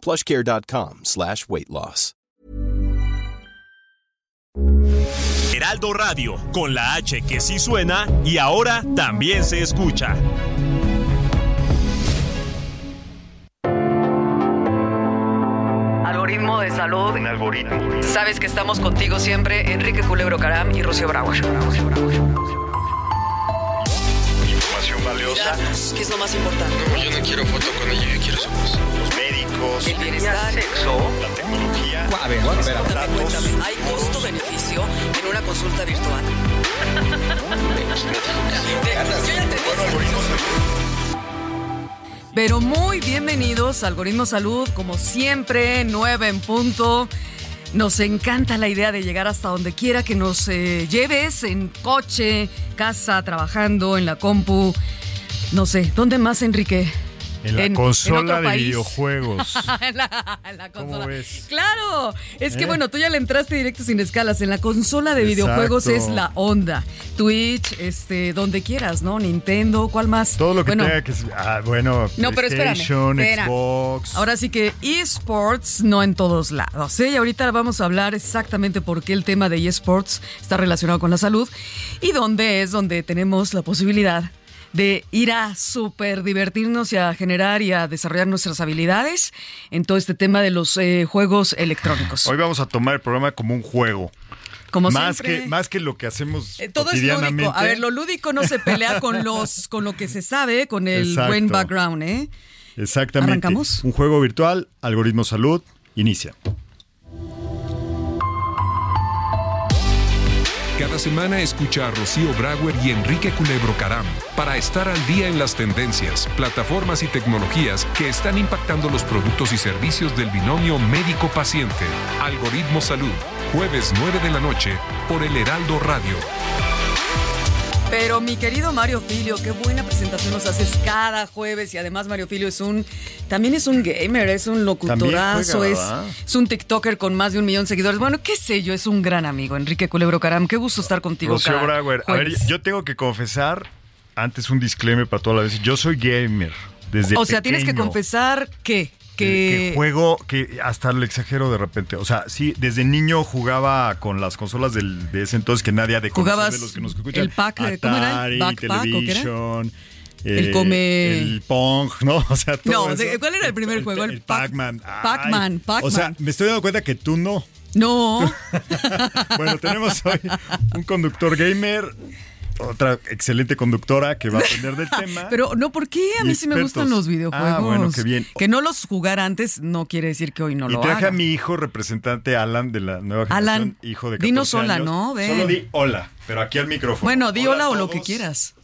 plushcare.com slash weight loss. Heraldo Radio, con la H que sí suena y ahora también se escucha. Algoritmo de salud. Un algoritmo. Sabes que estamos contigo siempre, Enrique Culebro Caram y Rocío Brauer. Información valiosa. ¿Qué es lo más importante? No, yo no quiero foto con ella, yo quiero su voz. Médicos. El bienestar. Sexo. La tecnología. A ver, bueno, espera. Cuéntame, datos. cuéntame, ¿hay costo-beneficio en una consulta virtual? Pero muy bienvenidos a Algoritmo Salud, como siempre, 9 en punto. Nos encanta la idea de llegar hasta donde quiera que nos eh, lleves, en coche, casa, trabajando, en la compu. No sé, ¿dónde más, Enrique? En la En- consola de país. videojuegos. en la, en la ¿Cómo consola. ves? Claro, es que ¿Eh? bueno, tú ya le entraste directo sin escalas. En la consola de videojuegos es la onda. Twitch, este, donde quieras, ¿no? Nintendo, ¿cuál más? Todo lo que Bueno, tenga que Ah, bueno, No, pero espérame. Xbox. Ahora sí que esports no en todos lados. ¿eh? Y ahorita vamos a hablar exactamente por qué el tema de esports está relacionado con la salud y dónde es donde tenemos la posibilidad de ir a súper divertirnos y a generar y a desarrollar nuestras habilidades en todo este tema de los eh, juegos electrónicos. Hoy vamos a tomar el programa como un juego. Como más siempre. que más que lo que hacemos Eh, Todo es lúdico. A ver, lo lúdico no se pelea con los con lo que se sabe, con el Exacto. buen background, ¿eh? Exactamente. ¿Arrancamos? Un juego virtual, algoritmo salud, inicia. Cada semana escucha a Rocío Brauer y Enrique Culebro Caram para estar al día en las tendencias, plataformas y tecnologías que están impactando los productos y servicios del binomio médico-paciente. Algoritmo Salud, jueves 9 de la noche por el Heraldo Radio. Pero mi querido Mario Filio, qué buena presentación nos haces cada jueves y además Mario Filio es un también es un gamer, es un locutorazo, juega, es, un TikToker con más de un millón de seguidores. Bueno, qué sé yo, es un gran amigo, Enrique Culebro Caram. Qué gusto estar contigo. Rocío Brauer. A ver, yo tengo que confesar, antes un disclaimer para toda la vez. Yo soy gamer. Desde o sea, tienes que confesar que que, juego, que hasta lo exagero de repente. O sea, sí, desde niño jugaba con las consolas del, de ese entonces que nadie ha de conocer de los que nos escuchan. el pack de- ¿cómo era? Atari, ¿Backpack o qué era? El eh, come- El Pong, ¿no? O sea, todo No, eso. ¿cuál era el primer juego? El El, Pac- Pac-Man. Ay. Pac-Man, O sea, Pac-Man. me estoy dando cuenta que tú no. no. Bueno, tenemos hoy un conductor gamer, otra excelente conductora que va a aprender del tema. Pero no, ¿por qué? A Y mí sí me gustan los videojuegos. Ah, bueno, qué bien. Que no los jugara antes no quiere decir que hoy no y lo traje haga. a mi hijo representante Alan de la nueva generación, Alan, hijo de 14 dinos hola, años. ¿no? Ven. Solo di hola, pero aquí al micrófono. Bueno, di hola, o lo que quieras.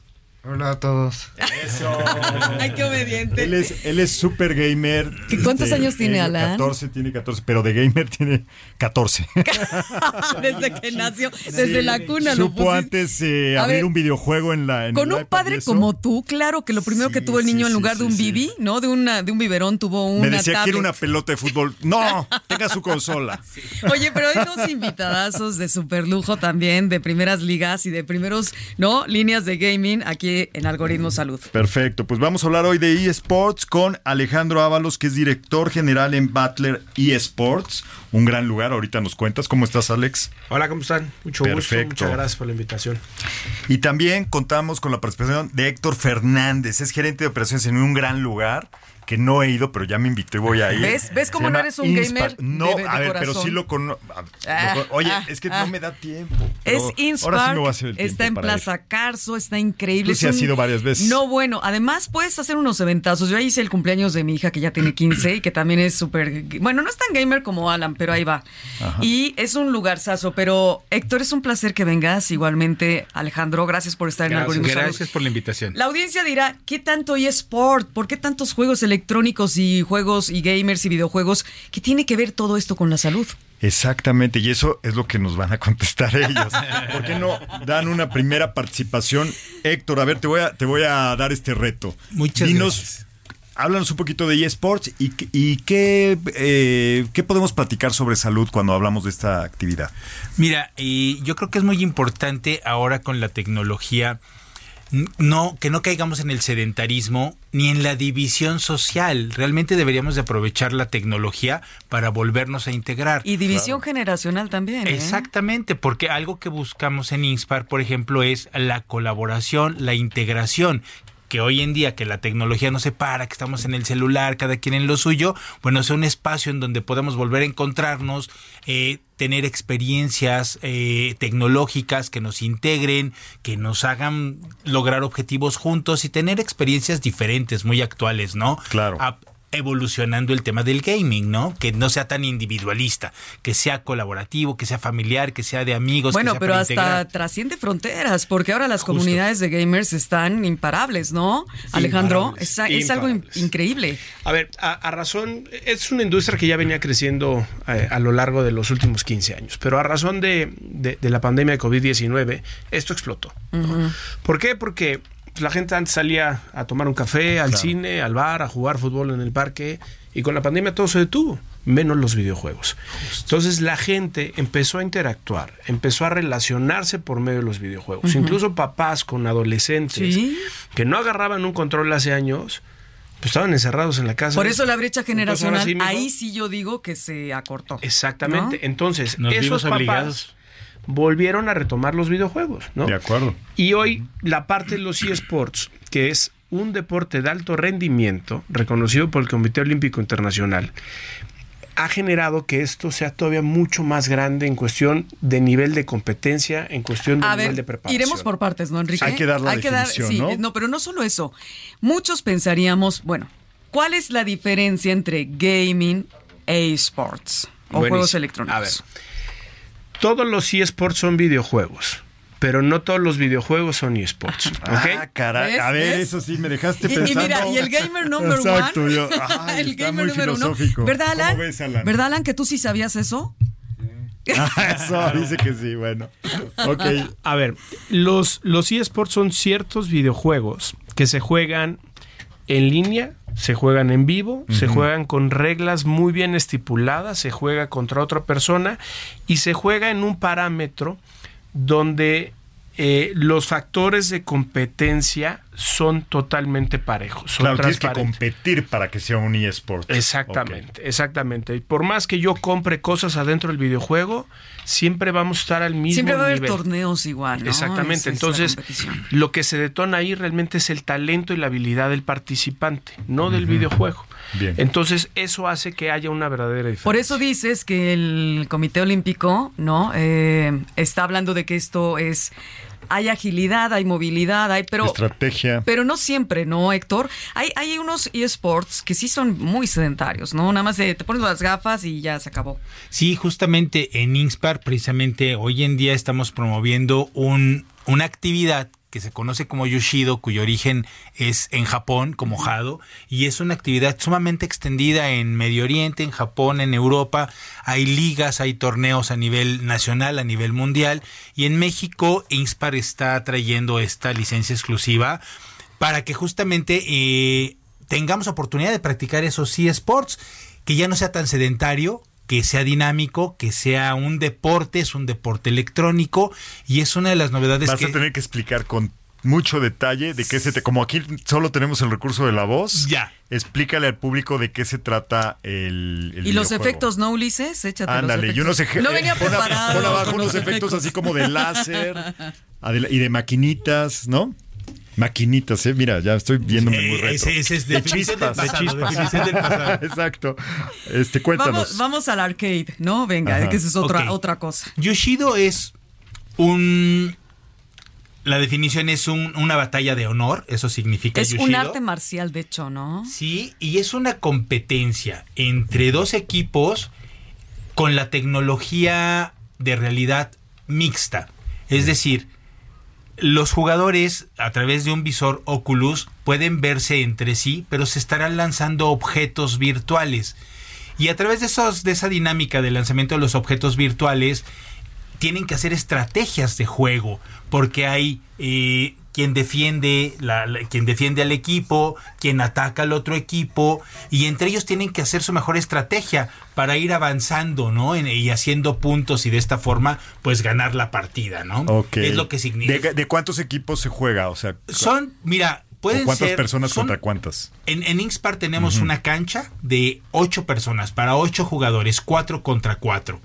Hola a todos. Eso. Ay, qué obediente. Él es, él es super gamer. ¿Qué- cuántos años tiene Alan? 14, tiene 14, pero de gamer tiene 14. desde que nació, desde la cuna lo Supo pusiste. antes eh, A abrir ver, un videojuego en la en Con un padre como tú, claro que lo primero que tuvo el niño sí, en sí, lugar de un bibi, ¿no? De una de un biberón tuvo una Me decía tablet. era una pelota de fútbol. No, tenga su consola. Oye, pero hay dos invitadazos de super lujo también, de primeras ligas y de primeros, ¿no? Líneas de gaming aquí en Algoritmo Salud. Perfecto, pues vamos a hablar hoy de eSports con Alejandro Ábalos, que es director general en Butler eSports, un gran lugar. Ahorita nos cuentas. ¿Cómo estás, Alex? Hola, ¿cómo están? Mucho Perfecto. gusto. Muchas gracias por la invitación. Y también contamos con la participación de Héctor Fernández, es gerente de operaciones en un gran lugar que no he ido, pero ya me invitó y voy a ir. ¿Ves? ¿Ves cómo no eres un gamer. No, de- de a ver, pero sí lo conozco. Ah, Oye, ah, es que ah. no me da tiempo. Es Inspark, Ahora sí me voy a hacer el tiempo está en ir. Plaza Carso, está increíble. Tú sí has ido varias veces. No, bueno, además puedes hacer unos eventazos. Yo ahí hice el cumpleaños de mi hija que ya tiene 15 y que también es súper... Bueno, no es tan gamer como Alan, pero ahí va. Y es un lugarzazo, pero Héctor, es un placer que vengas. Igualmente, Alejandro, gracias por estar en Algoritmo Salud. Gracias por la invitación. La audiencia dirá, ¿qué tanto eSport? ¿Por qué tantos juegos electrónicos y juegos y gamers y videojuegos, ¿qué tiene que ver todo esto con la salud? Exactamente, y eso es lo que nos van a contestar ellos. ¿Por qué no dan una primera participación? Héctor, a ver, te voy a, te voy a dar este reto. Muchas Dinos, gracias. Háblanos un poquito de eSports y, y qué, eh, qué podemos platicar sobre salud cuando hablamos de esta actividad. Mira, y yo creo que es muy importante ahora con la tecnología no que no caigamos en el sedentarismo ni en la división social. Realmente deberíamos de aprovechar la tecnología para volvernos a integrar. Y división generacional también. ¿eh? Exactamente, porque algo que buscamos en Inspar, por ejemplo, es la colaboración, la integración que hoy en día que la tecnología no se para, que estamos en el celular, cada quien en lo suyo, bueno, sea un espacio en donde podemos volver a encontrarnos, eh, tener experiencias eh, tecnológicas que nos integren, que nos hagan lograr objetivos juntos y tener experiencias diferentes, muy actuales, ¿no? Claro. A- evolucionando el tema del gaming, ¿no? Que no sea tan individualista, que sea colaborativo, que sea familiar, que sea de amigos. que Bueno, sea pero para hasta integrar. trasciende fronteras, porque ahora las Justo. comunidades de gamers están imparables, ¿no? Alejandro, es, es algo in- increíble. A ver, a, a razón, es una industria que ya venía creciendo eh, a lo largo de los últimos 15 años, pero a razón de, de- de la pandemia de COVID-19, esto explotó. ¿no? ¿Por qué? Porque la gente antes salía a tomar un café, al cine, al bar, a jugar fútbol en el parque, y con la pandemia todo se detuvo, menos los videojuegos. Entonces la gente empezó a interactuar, empezó a relacionarse por medio de los videojuegos. Incluso papás con adolescentes Sí. que no agarraban un control hace años, pues estaban encerrados en la casa. Por eso la brecha Entonces, generacional, sí, ahí sí yo digo que se acortó. Exactamente. ¿no? Entonces, Nos esos papás obligados. Volvieron a retomar los videojuegos, ¿no? De acuerdo. Y hoy la parte de los eSports, que es un deporte de alto rendimiento, reconocido por el Comité Olímpico Internacional, ha generado que esto sea todavía mucho más grande en cuestión de nivel de competencia, en cuestión de A nivel ver, de preparación. iremos por partes, ¿no, Enrique? Hay que dar la definición, sí, ¿no? no, pero no solo eso. Muchos pensaríamos, bueno, ¿cuál es la diferencia entre gaming e esports? O Buenísimo. juegos electrónicos. A ver, todos los eSports son videojuegos, pero no todos los videojuegos son eSports. ¿ok? Ah, caray. ¿Ves? A ver, ¿Ves? eso sí, me dejaste Y, y pensando. mira, y el gamer number Exacto, one. yo- ay, el está gamer muy número uno. ¿Verdad, ¿Cómo Alan? ves, Alan? ¿Verdad, Alan, que tú sí sabías eso? Ah, eso, dice que sí, bueno. Ok. A ver, los, los eSports son ciertos videojuegos que se juegan en línea, se juegan en vivo, se juegan con reglas muy bien estipuladas, se juega contra otra persona y se juega en un parámetro donde eh, los factores de competencia son totalmente parejos. Son Claro, tienes que competir para que sea un eSport. Exactamente, exactamente. Y Por más que yo compre cosas adentro del videojuego, siempre vamos a estar al mismo Siempre va a haber nivel. torneos igual, ¿no? Exactamente. Es Entonces, lo que se detona ahí realmente es el talento y la habilidad del participante, no del videojuego. Bien. Entonces, eso hace que haya una verdadera diferencia. Por eso dices que el Comité Olímpico, ¿no? Eh, está hablando de que esto es hay agilidad, hay movilidad, hay pero Estrategia. pero no siempre, ¿no, Héctor? Hay, hay unos eSports que sí son muy sedentarios, ¿no? Nada más de, te pones las gafas y ya se acabó. Sí, justamente en Inspar, precisamente hoy en día estamos promoviendo un, una actividad que se conoce como Yoshido, cuyo origen es en Japón, como Hado, y es una actividad sumamente extendida en Medio Oriente, en Japón, en Europa. Hay ligas, hay torneos a nivel nacional, a nivel mundial, y en México Inspar está trayendo esta licencia exclusiva para que justamente eh, tengamos oportunidad de practicar esos eSports, que ya no sea tan sedentario, que sea dinámico, que sea un deporte, es un deporte electrónico y es una de las novedades Vas que a tener que explicar con mucho detalle de qué se te... Como aquí solo tenemos el recurso de la voz, Ya. explícale al público de qué se trata el, el y los efectos, ¿no, Ulises? Échate Ándale, los y unos efectos. eje- No venía preparado. pon abajo unos efectos así como de láser y de maquinitas, ¿no? Maquinitas, ¿eh? Mira, ya estoy viéndome muy retro. ese- ese es de definición del chispas, de pasado, chispas. definición del pasado. Exacto. Este, cuéntanos. Vamos, vamos al arcade, ¿no? Venga, Ajá. que esa es otra, otra cosa. Yoshido es un... La definición es un- una batalla de honor, eso significa Es un arte marcial, de hecho, ¿no? Sí, y es una competencia entre dos equipos con la tecnología de realidad mixta. Es decir, los jugadores a través de un visor Oculus pueden verse entre sí, pero se estarán lanzando objetos virtuales. Y a través de, esos, de esa dinámica de lanzamiento de los objetos virtuales, tienen que hacer estrategias de juego, porque hay eh, quien defiende la, la- quien defiende al equipo, quien ataca al otro equipo, y entre ellos tienen que hacer su mejor estrategia para ir avanzando, ¿no? En- y haciendo puntos y de esta forma, pues ganar la partida, ¿no? Ok. Es lo que significa. ¿De, de cuántos equipos se juega? O sea, Son, mira, ¿o pueden ¿cuántas ser. personas son- contra cuántas? En, en Inxpar tenemos una cancha de ocho personas para ocho jugadores, cuatro contra cuatro.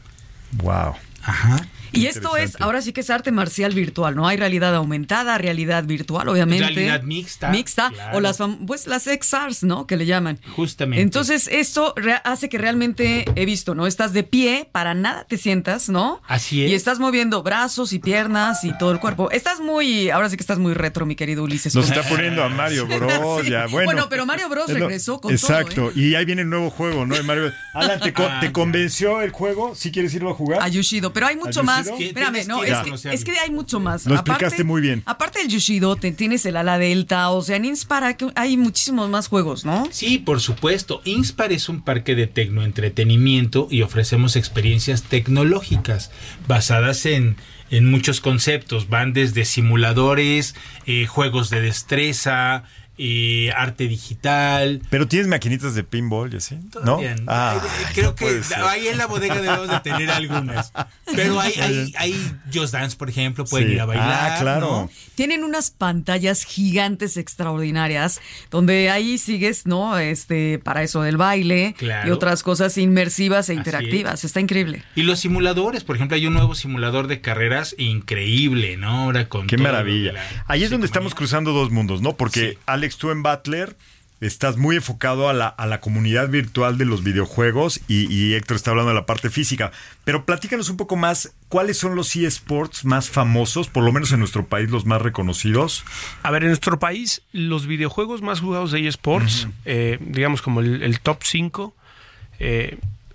Wow. Ajá. Y esto es, ahora sí que es arte marcial virtual, ¿no? Hay realidad aumentada, realidad virtual, obviamente. Realidad mixta, Mixta, claro. o las, fam- pues las XRs, ¿no? Que le llaman. Justamente. Entonces, esto re- hace que realmente, he visto, ¿no? Estás de pie, para nada te sientas, ¿no? Así es. Y estás moviendo brazos y piernas y todo el cuerpo. Estás muy, ahora sí que estás muy retro, mi querido Ulises. Nos está poniendo a Mario Bros. Sí. ya, bueno. Bueno, pero Mario Bros. Regresó con Exacto. todo, ¿eh? Y ahí viene el nuevo juego, ¿no? De Mario. Alan, ¿te, co- Ah, te convenció el juego? ¿Sí quieres irlo a jugar? A Yushido, pero hay mucho ¿A más. Yushido? Que Espérame, tienes no, que es que, conocerlo. es que hay mucho más. Lo explicaste muy bien. Aparte del Yushido, te, tienes el ala delta, o sea, en Inspara que hay muchísimos más juegos, ¿no? Sí, por supuesto. Inspar es un parque de tecnoentretenimiento y ofrecemos experiencias tecnológicas basadas en, en muchos conceptos. Van desde simuladores, eh, juegos de destreza, eh, arte digital. Pero tienes maquinitas de pinball y así, ¿no? Todavía no. Ah, Ay, creo no que ahí en la bodega debemos de tener algunas. Pero hay, hay, hay Just Dance, por ejemplo, pueden Sí. ir a bailar. Ah, claro. ¿no? Tienen unas pantallas gigantes extraordinarias donde ahí sigues, ¿no? Este, para eso del baile Claro. y otras cosas inmersivas e interactivas. Está increíble. Y los simuladores, por ejemplo, hay un nuevo simulador de carreras increíble, ¿no? Ahora con Qué maravilla. Ahí es donde estamos cruzando dos mundos, ¿no? Porque Sí. Alex, tú en Butler estás muy enfocado a la, a la comunidad virtual de los videojuegos y, y Héctor está hablando de la parte física. Pero platícanos un poco más, ¿cuáles son los eSports más famosos, por lo menos en nuestro país los más reconocidos? A ver, en nuestro país, los videojuegos más jugados de eSports, eh, digamos como el, el top 5,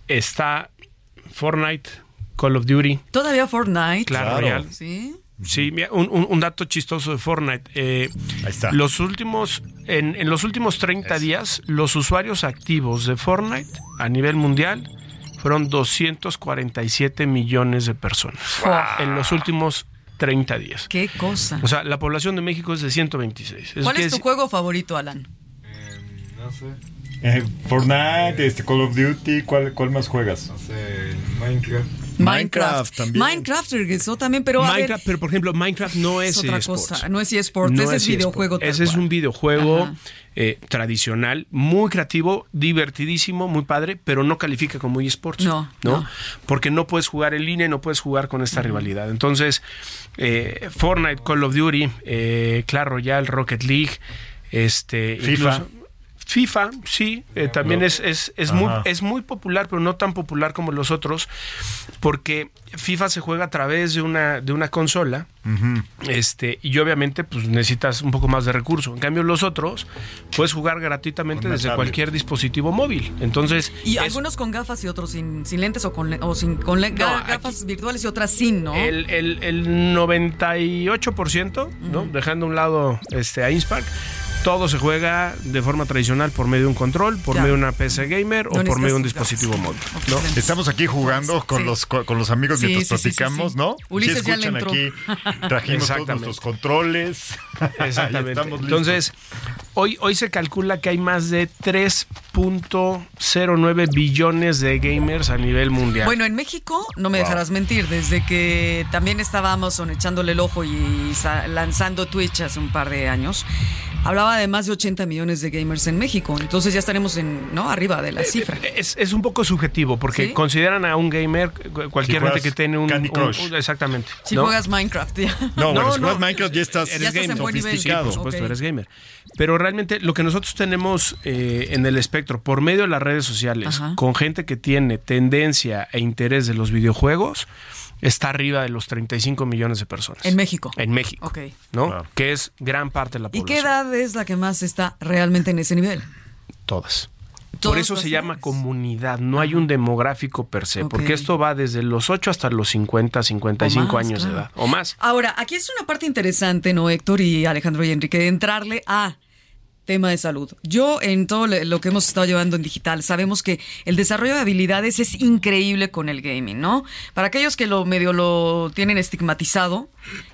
está Fortnite, Call of Duty, Todavía Fortnite. Claro. Sí. Sí, mira, un, un- un dato chistoso de Fortnite. eh, Ahí está. Los últimos, en, en los últimos 30 días, los usuarios activos de Fortnite a nivel mundial fueron 247 millones de personas. En los últimos 30 días. Qué cosa. O sea, la población de México es de 126. Eso ¿Cuál es tu juego favorito, Alan? No sé, Eh, Fortnite, este Call of Duty, ¿cuál, cuál más juegas? no sé, Minecraft. Minecraft también. Minecraft regresó también, pero a ver, Minecraft, pero por ejemplo, Minecraft no es, es otra eSports. cosa. No es eSports, No ese es eSports. videojuego. Ese es un videojuego eh, tradicional, muy creativo, divertidísimo, muy padre, pero no califica como eSports. No, no. Porque no puedes jugar en línea y no puedes jugar con esta rivalidad. Entonces, eh, Fortnite, Call of Duty, eh, Clash Royale, Rocket League, este, FIFA. incluso- FIFA, sí, eh, también es, es, es, muy, es muy popular, pero no tan popular como los otros, porque FIFA se juega a través de una, de una consola, este, y obviamente pues necesitas un poco más de recurso. En cambio, los otros puedes jugar gratuitamente desde tablet. cualquier dispositivo móvil. Entonces, Y es- algunos con gafas y otros sin, sin lentes o con, o sin, con le- ga- aquí- gafas virtuales y otras sin, ¿no? el, el, el 98%, ¿no? dejando a un lado este, a Inspark, todo se juega de forma tradicional por medio de un control, por Ya. medio de una PC gamer o por medio de un dispositivo móvil. ¿no? Estamos aquí jugando con, Sí. los, con, con los amigos Sí, mientras sí, sí, sí, platicamos, sí. ¿no? Ulises Sí ya le escuchan entró. aquí, trajimos todos nuestros controles. Exactamente. Entonces, hoy, hoy se calcula que hay más de 3.09 billones de gamers a nivel mundial. Bueno, en México, no me Wow. dejarás mentir, desde que también estaba Amazon echándole el ojo y lanzando Twitch hace un par de años, hablaba de más de 80 millones de gamers en México. Entonces ya estaremos en, ¿no? Arriba de la cifra. Es, es un poco subjetivo porque ¿Sí? consideran a un gamer cu- cualquier Si gente que tiene un, Candy Crush. un- exactamente. Si ¿no? juegas Minecraft, ya. No, bueno, No, si no, juegas Minecraft ya estás, Eres Ya estás en gamer. buen nivel. Sí, por supuesto, Ok. eres gamer. Pero realmente lo que nosotros tenemos eh, en el espectro, por medio de las redes sociales, Ajá. con gente que tiene tendencia e interés de los videojuegos, está arriba de los 35 millones de personas. En México. En México. Ok. ¿No? Wow. Que es gran parte de la ¿Y población. qué edad es la que más está realmente en ese nivel? Todas. Por eso se llama comunidad, no hay un demográfico per se, porque esto va desde los 8 hasta los 50, 55 O más, años de edad o más. Ahora, aquí es una parte interesante, ¿no, Héctor y Alejandro y Enrique? De entrarle a tema de salud. Yo, en todo lo que hemos estado llevando en digital, sabemos que el desarrollo de habilidades es increíble con el gaming, ¿no? Para aquellos que lo medio lo tienen estigmatizado,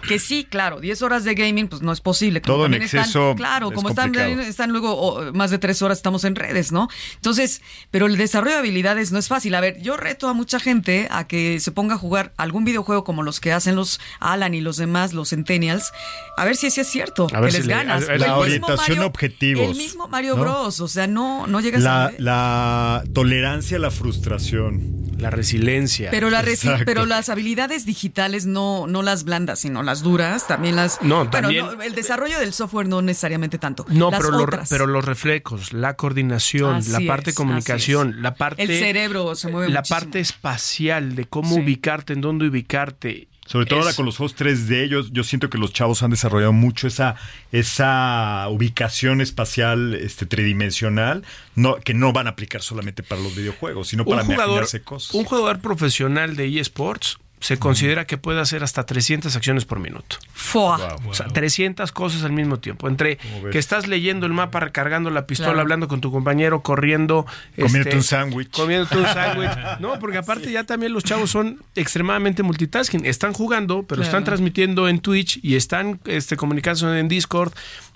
que sí, claro, 10 horas de gaming, pues no es posible. Como Todo en también están- exceso claro, es como están, complicado. están luego más de 3 horas estamos en redes, ¿no? Entonces, pero el desarrollo de habilidades no es fácil. A ver, yo reto a mucha gente a que se ponga a jugar algún videojuego como los que hacen los Alan y los demás, los Centennials, a ver si ese es cierto, A ver que si les le- ganas. a ver O si- el La mismo orientación a objetivos, El mismo Mario ¿no? Bros, o sea, no, no llegas a... La, la tolerancia a la frustración. La resiliencia. Pero, la resi- Exacto. pero las habilidades digitales no, no las blandas, sino las duras, también las... No, Bueno, también- no, el desarrollo del software no necesariamente tanto. No, las pero, lo- otras. pero los reflejos, la coordinación, Así la parte es, de comunicación, la parte... El cerebro se mueve La muchísimo. parte espacial de cómo Sí. ubicarte, en dónde ubicarte. Sobre todo Es- ahora con los juegos 3D, yo, yo siento que los chavos han desarrollado mucho esa, esa ubicación espacial este, tridimensional, no, que no van a aplicar solamente para los videojuegos, sino para jugador, imaginarse cosas. un jugador profesional de eSports se considera que puede hacer hasta 300 acciones por minuto. Fua. Wow. O sea, 300 cosas al mismo tiempo. Entre que estás leyendo el mapa, recargando la pistola, Claro. hablando con tu compañero, corriendo. Comiéndote este, un sándwich. Comiéndote un sándwich. No, porque aparte ya también los chavos son extremadamente multitasking. Están jugando, pero están transmitiendo en Twitch y están este, comunicándose en Discord.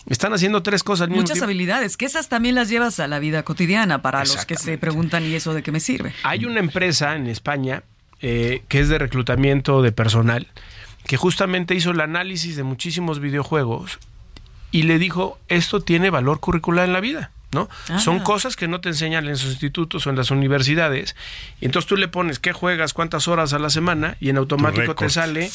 Están haciendo tres cosas al mismo Muchas tiempo. habilidades, que esas también las llevas a la vida cotidiana para los que se preguntan y eso de qué me sirve. Hay una empresa en España eh, que es de reclutamiento de personal que justamente hizo el análisis de muchísimos videojuegos y le dijo esto tiene valor curricular en la vida. ¿no? Ah. Son cosas que no te enseñan en los institutos o en las universidades. Y entonces tú le pones qué juegas, cuántas horas a la semana y en automático te sale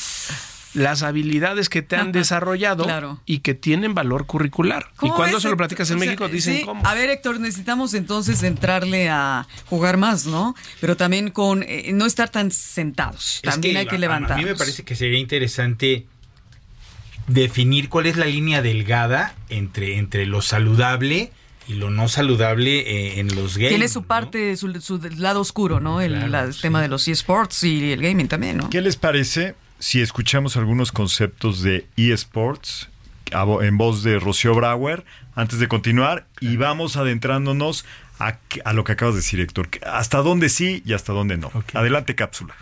las habilidades que te han desarrollado Claro. y que tienen valor curricular. Y ¿Cómo cuando ves, se lo platicas en O sea, México dicen sí, cómo. A ver, Héctor, necesitamos entonces entrarle a jugar más, ¿no? Pero también con eh, no estar tan sentados. Es También hay que levantar. A mí me parece que sería interesante definir cuál es la línea delgada entre, entre lo saludable y lo no saludable eh, en los games. Tiene su ¿no? parte, su, su lado oscuro, ¿no? El, Claro, la- sí. tema de los eSports y el gaming también, ¿no? ¿Qué les parece si escuchamos algunos conceptos de eSports en voz de Rocío Brauer antes de continuar y vamos adentrándonos a, a lo que acabas de decir, Héctor? Hasta dónde sí y hasta dónde no. Adelante, cápsula.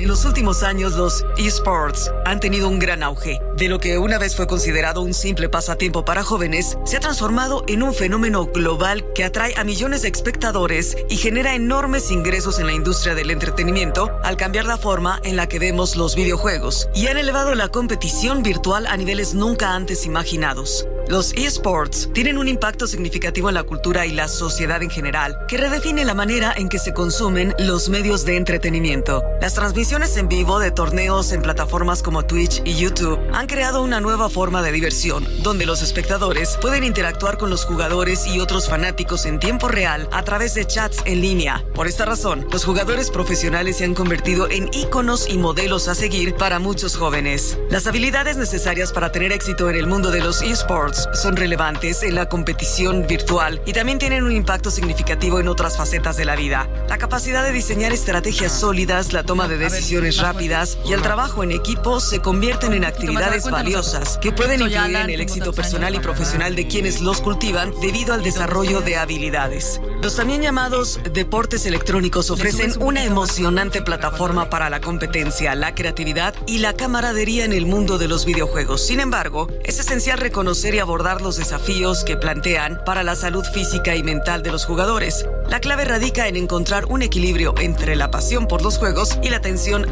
En los últimos años, los esports han tenido un gran auge. De lo que una vez fue considerado un simple pasatiempo para jóvenes, se ha transformado en un fenómeno global que atrae a millones de espectadores y genera enormes ingresos en la industria del entretenimiento al cambiar la forma en la que vemos los videojuegos y han elevado la competición virtual a niveles nunca antes imaginados. Los esports tienen un impacto significativo en la cultura y la sociedad en general, que redefine la manera en que se consumen los medios de entretenimiento. Las transmisiones en vivo de torneos en plataformas como Twitch y YouTube han creado una nueva forma de diversión, donde los espectadores pueden interactuar con los jugadores y otros fanáticos en tiempo real a través de chats en línea. Por esta razón, los jugadores profesionales se han convertido en íconos y modelos a seguir para muchos jóvenes. Las habilidades necesarias para tener éxito en el mundo de los esports son relevantes en la competición virtual y también tienen un impacto significativo en otras facetas de la vida. La capacidad de diseñar estrategias sólidas, la toma de decisiones rápidas y el trabajo en equipo se convierten en actividades valiosas que pueden influir en el éxito personal y profesional de quienes los cultivan debido al desarrollo de habilidades. Los también llamados deportes electrónicos ofrecen una emocionante plataforma para la competencia, la creatividad y la camaradería en el mundo de los videojuegos. Sin embargo, es esencial reconocer y abordar los desafíos que plantean para la salud física y mental de los jugadores. La clave radica en encontrar un equilibrio entre la pasión por los juegos y la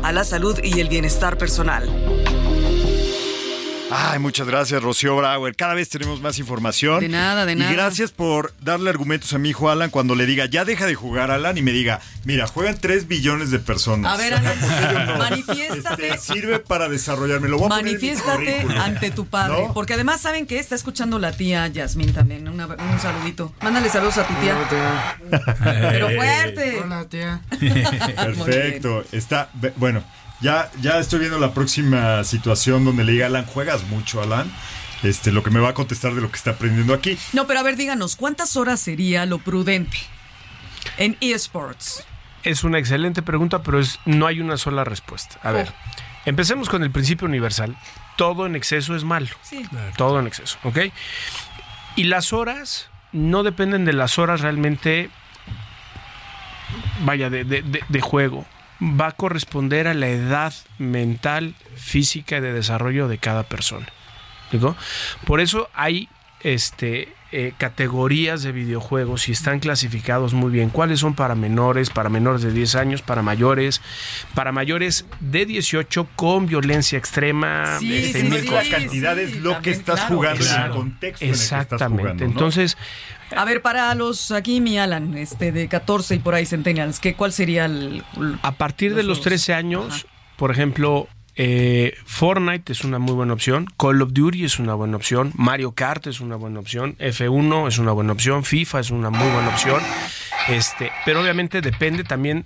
a la salud y el bienestar personal. Ay, muchas gracias, Rocío Brauer. Cada vez tenemos más información. De nada, de nada. Y gracias por darle argumentos a mi hijo Alan cuando le diga, ya deja de jugar, Alan, y me diga, mira, juegan 3 billones de personas. A ver, Alan, ¿Por qué yo no? manifiéstate. Este, sirve para desarrollarme. Lo voy a poner en mi Manifiéstate ante tu padre. ¿No? Porque además, ¿saben que Está escuchando la tía Yasmín también. Una- un saludito. Mándale saludos a tu tía. Pero fuerte. Hola, tía. Perfecto. Está, bueno, ya, ya estoy viendo la próxima situación donde le diga Alan, juegas mucho, Alan. este, lo que me va a contestar de lo que está aprendiendo aquí. No, pero a ver, díganos, ¿cuántas horas sería lo prudente en eSports? Es una excelente pregunta, pero es, no hay una sola respuesta. A ver, empecemos con el principio universal. Todo en exceso es malo. Sí. Todo en exceso, ¿ok? Y las horas no dependen de las horas realmente, vaya, de, de- de- de juego. Va a corresponder a la edad mental, física y de desarrollo de cada persona. ¿Digo? Por eso hay este, eh, categorías de videojuegos y están clasificados muy bien. ¿Cuáles son para menores, para menores de 10 años, para mayores, para mayores de 18 con violencia extrema? Sí, este, sí, mil sí, la cosas. cantidad es lo que estás claro, jugando en el claro. contexto en el que estás Exactamente. jugando. ¿no? Entonces, A ver, para los aquí mi Alan, este de 14 y por ahí centennials, ¿qué cuál sería el, el- a partir de los los 13 años, por ejemplo, eh, Fortnite es una muy buena opción, Call of Duty es una buena opción, Mario Kart es una buena opción, F1 es una buena opción, FIFA es una muy buena opción. Este, pero obviamente depende también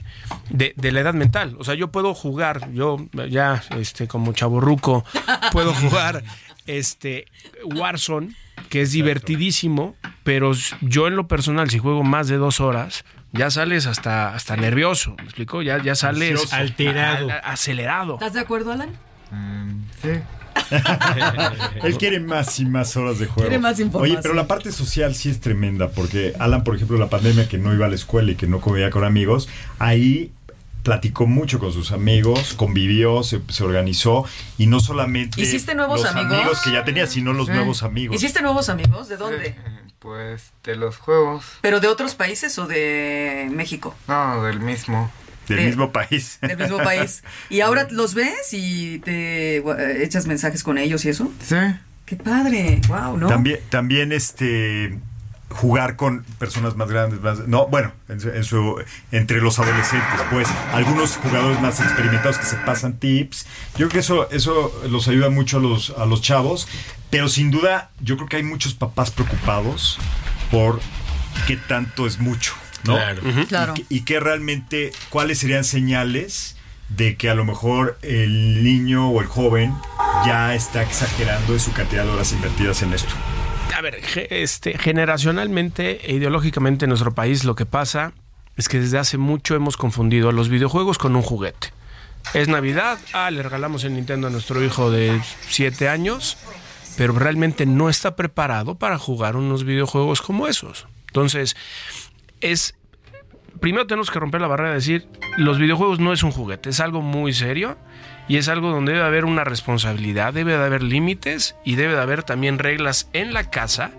de, de la edad mental. O sea, yo puedo jugar, yo ya este, como chaborruco, puedo jugar este Warzone, que es divertidísimo, pero yo en lo personal, si juego más de dos horas, ya sales hasta, hasta nervioso, ¿me explico? Ya, ya sales Ansioso. Alterado. a- a- acelerado. ¿Estás de acuerdo, Alan? Mm, sí. Él quiere más y más horas de juego. Quiere más información. Oye, pero la parte social sí es tremenda, porque Alan, por ejemplo, la pandemia que no iba a la escuela y que no comía con amigos, ahí platicó mucho con sus amigos, convivió, se, se organizó y no solamente ¿Hiciste nuevos los amigos? que ya tenía, sino los Sí. nuevos amigos. ¿Hiciste nuevos amigos? ¿De dónde? Eh, Pues de los juegos. ¿Pero de otros países o de México? No, del mismo. Del de- mismo país. Del mismo país. ¿Y ahora los ves y te echas mensajes con ellos y eso? Sí. ¡Qué padre! ¡Wow! ¿no? También, también este jugar con personas más grandes, más, no, bueno, en su- en su- entre los adolescentes, pues, algunos jugadores más experimentados que se pasan tips. Yo creo que eso, eso los ayuda mucho a los, a los chavos, pero sin duda, yo creo que hay muchos papás preocupados por qué tanto es mucho, ¿no? Claro. Claro. Y, que- y que realmente, ¿cuáles serían señales de que a lo mejor el niño o el joven ya está exagerando en su cantidad de horas invertidas en esto? A ver, este, generacionalmente e ideológicamente en nuestro país lo que pasa es que desde hace mucho hemos confundido a los videojuegos con un juguete. Es Navidad, ah, le regalamos el Nintendo a nuestro hijo de 7 años, pero realmente no está preparado para jugar unos videojuegos como esos. Entonces, es primero tenemos que romper la barrera de decir, los videojuegos no es un juguete, es algo muy serio y es algo donde debe haber una responsabilidad, debe de haber límites y debe de haber también reglas en la casa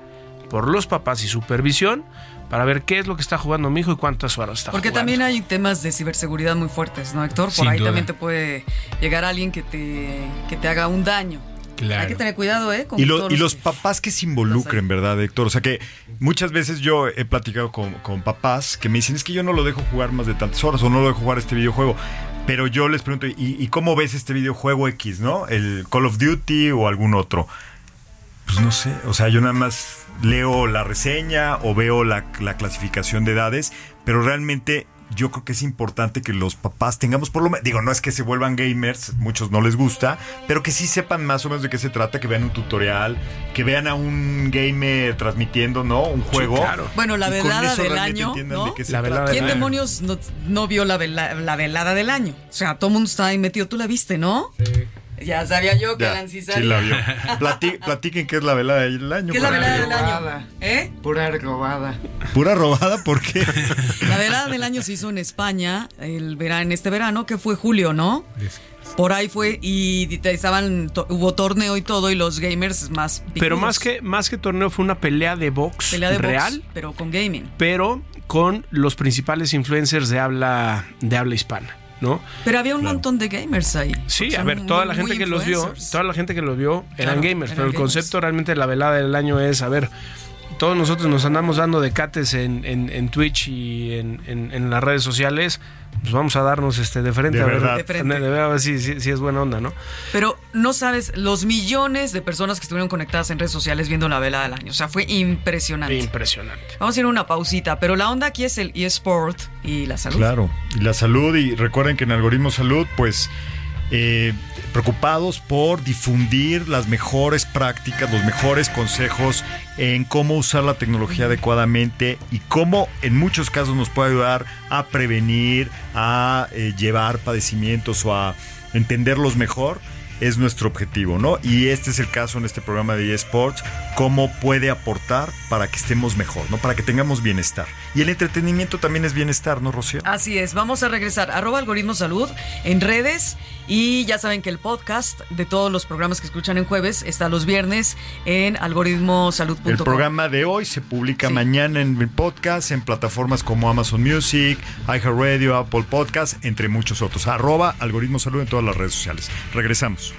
por los papás y supervisión para ver qué es lo que está jugando mi hijo y cuántas horas está Porque jugando. también hay temas de ciberseguridad muy fuertes, ¿no, Héctor? Por Sin ahí duda. también te puede llegar alguien que te, que te haga un daño. Claro. Hay que tener cuidado, ¿eh? Con Y, lo- todos y los que- papás que se involucren, ¿verdad, Héctor? O sea que muchas veces yo he platicado con, con papás que me dicen, es que yo no lo dejo jugar más de tantas horas o no lo dejo jugar este videojuego. Pero yo les pregunto, ¿y, y cómo ves este videojuego X, no? ¿El Call of Duty o algún otro? Pues no sé, o sea, yo nada más leo la reseña o veo la, la clasificación de edades, pero realmente yo creo que es importante que los papás tengamos por lo menos, digo, no es que se vuelvan gamers, muchos no les gusta, pero que sí sepan más o menos de qué se trata, que vean un tutorial, que vean a un gamer transmitiendo, ¿no? Un juego. claro. Bueno, la velada del año, entiendan ¿no? de qué se La velada ¿Quién del año. demonios no, no vio la, vela- la velada del año? O sea, todo el mundo está ahí metido. Tú la viste, ¿no? Ya sabía yo que Alan sí la vio. Plati- platiquen qué es la velada del año. ¿Qué es la velada del año? Robada. ¿Eh? Pura robada. Pura robada, ¿por qué? La velada del año se hizo en España el verano, en este verano, que fue julio, ¿no? Por ahí fue y te- estaban to- hubo torneo y todo y los gamers más Pero picudos. más que, más que torneo fue una pelea de box pelea de box, real, pero con gaming. pero con los principales influencers de habla, de habla hispana, ¿no? Pero había un montón de gamers ahí. Sí, a ver, toda la gente que los vio, toda la gente que los vio eran Claro, gamers, eran pero el gamers. concepto realmente de la velada del año es, a ver, todos nosotros nos andamos dando decates en, en, en Twitch y en, en- en las redes sociales, pues vamos a darnos este de frente De a ver, verdad. De frente. de ver a ver si, si- si es buena onda, ¿no? Pero no sabes los millones de personas que estuvieron conectadas en redes sociales viendo la velada del año. O sea, fue impresionante. Impresionante. Vamos a ir a una pausita, pero la onda aquí es el eSport y la salud. Claro, y la salud, y recuerden que en Algoritmo Salud, pues eh, preocupados por difundir las mejores prácticas, los mejores consejos en cómo usar la tecnología adecuadamente y cómo en muchos casos nos puede ayudar a prevenir, a eh, llevar padecimientos o a entenderlos mejor es nuestro objetivo, ¿no? Y este es el caso en este programa de eSports, cómo puede aportar para que estemos mejor, ¿no? Para que tengamos bienestar. Y el entretenimiento también es bienestar, ¿no, Rocío? Así es, vamos a regresar. Arroba Algoritmo Salud en redes. Y ya saben que el podcast de todos los programas que escuchan en jueves está los viernes en algoritmosalud.com. El programa de hoy se publica Sí. mañana en el podcast, en plataformas como Amazon Music, iHeartRadio, Apple Podcast, entre muchos otros. Arroba Algoritmo Salud en todas las redes sociales. Regresamos.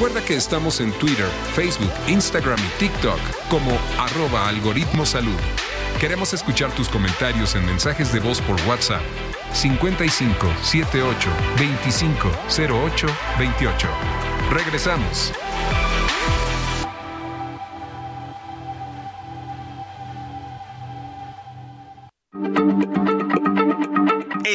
Recuerda que estamos en Twitter, Facebook, Instagram y TikTok como arroba algoritmo salud. Queremos escuchar tus comentarios en mensajes de voz por WhatsApp 55 78 25 08 28. Regresamos.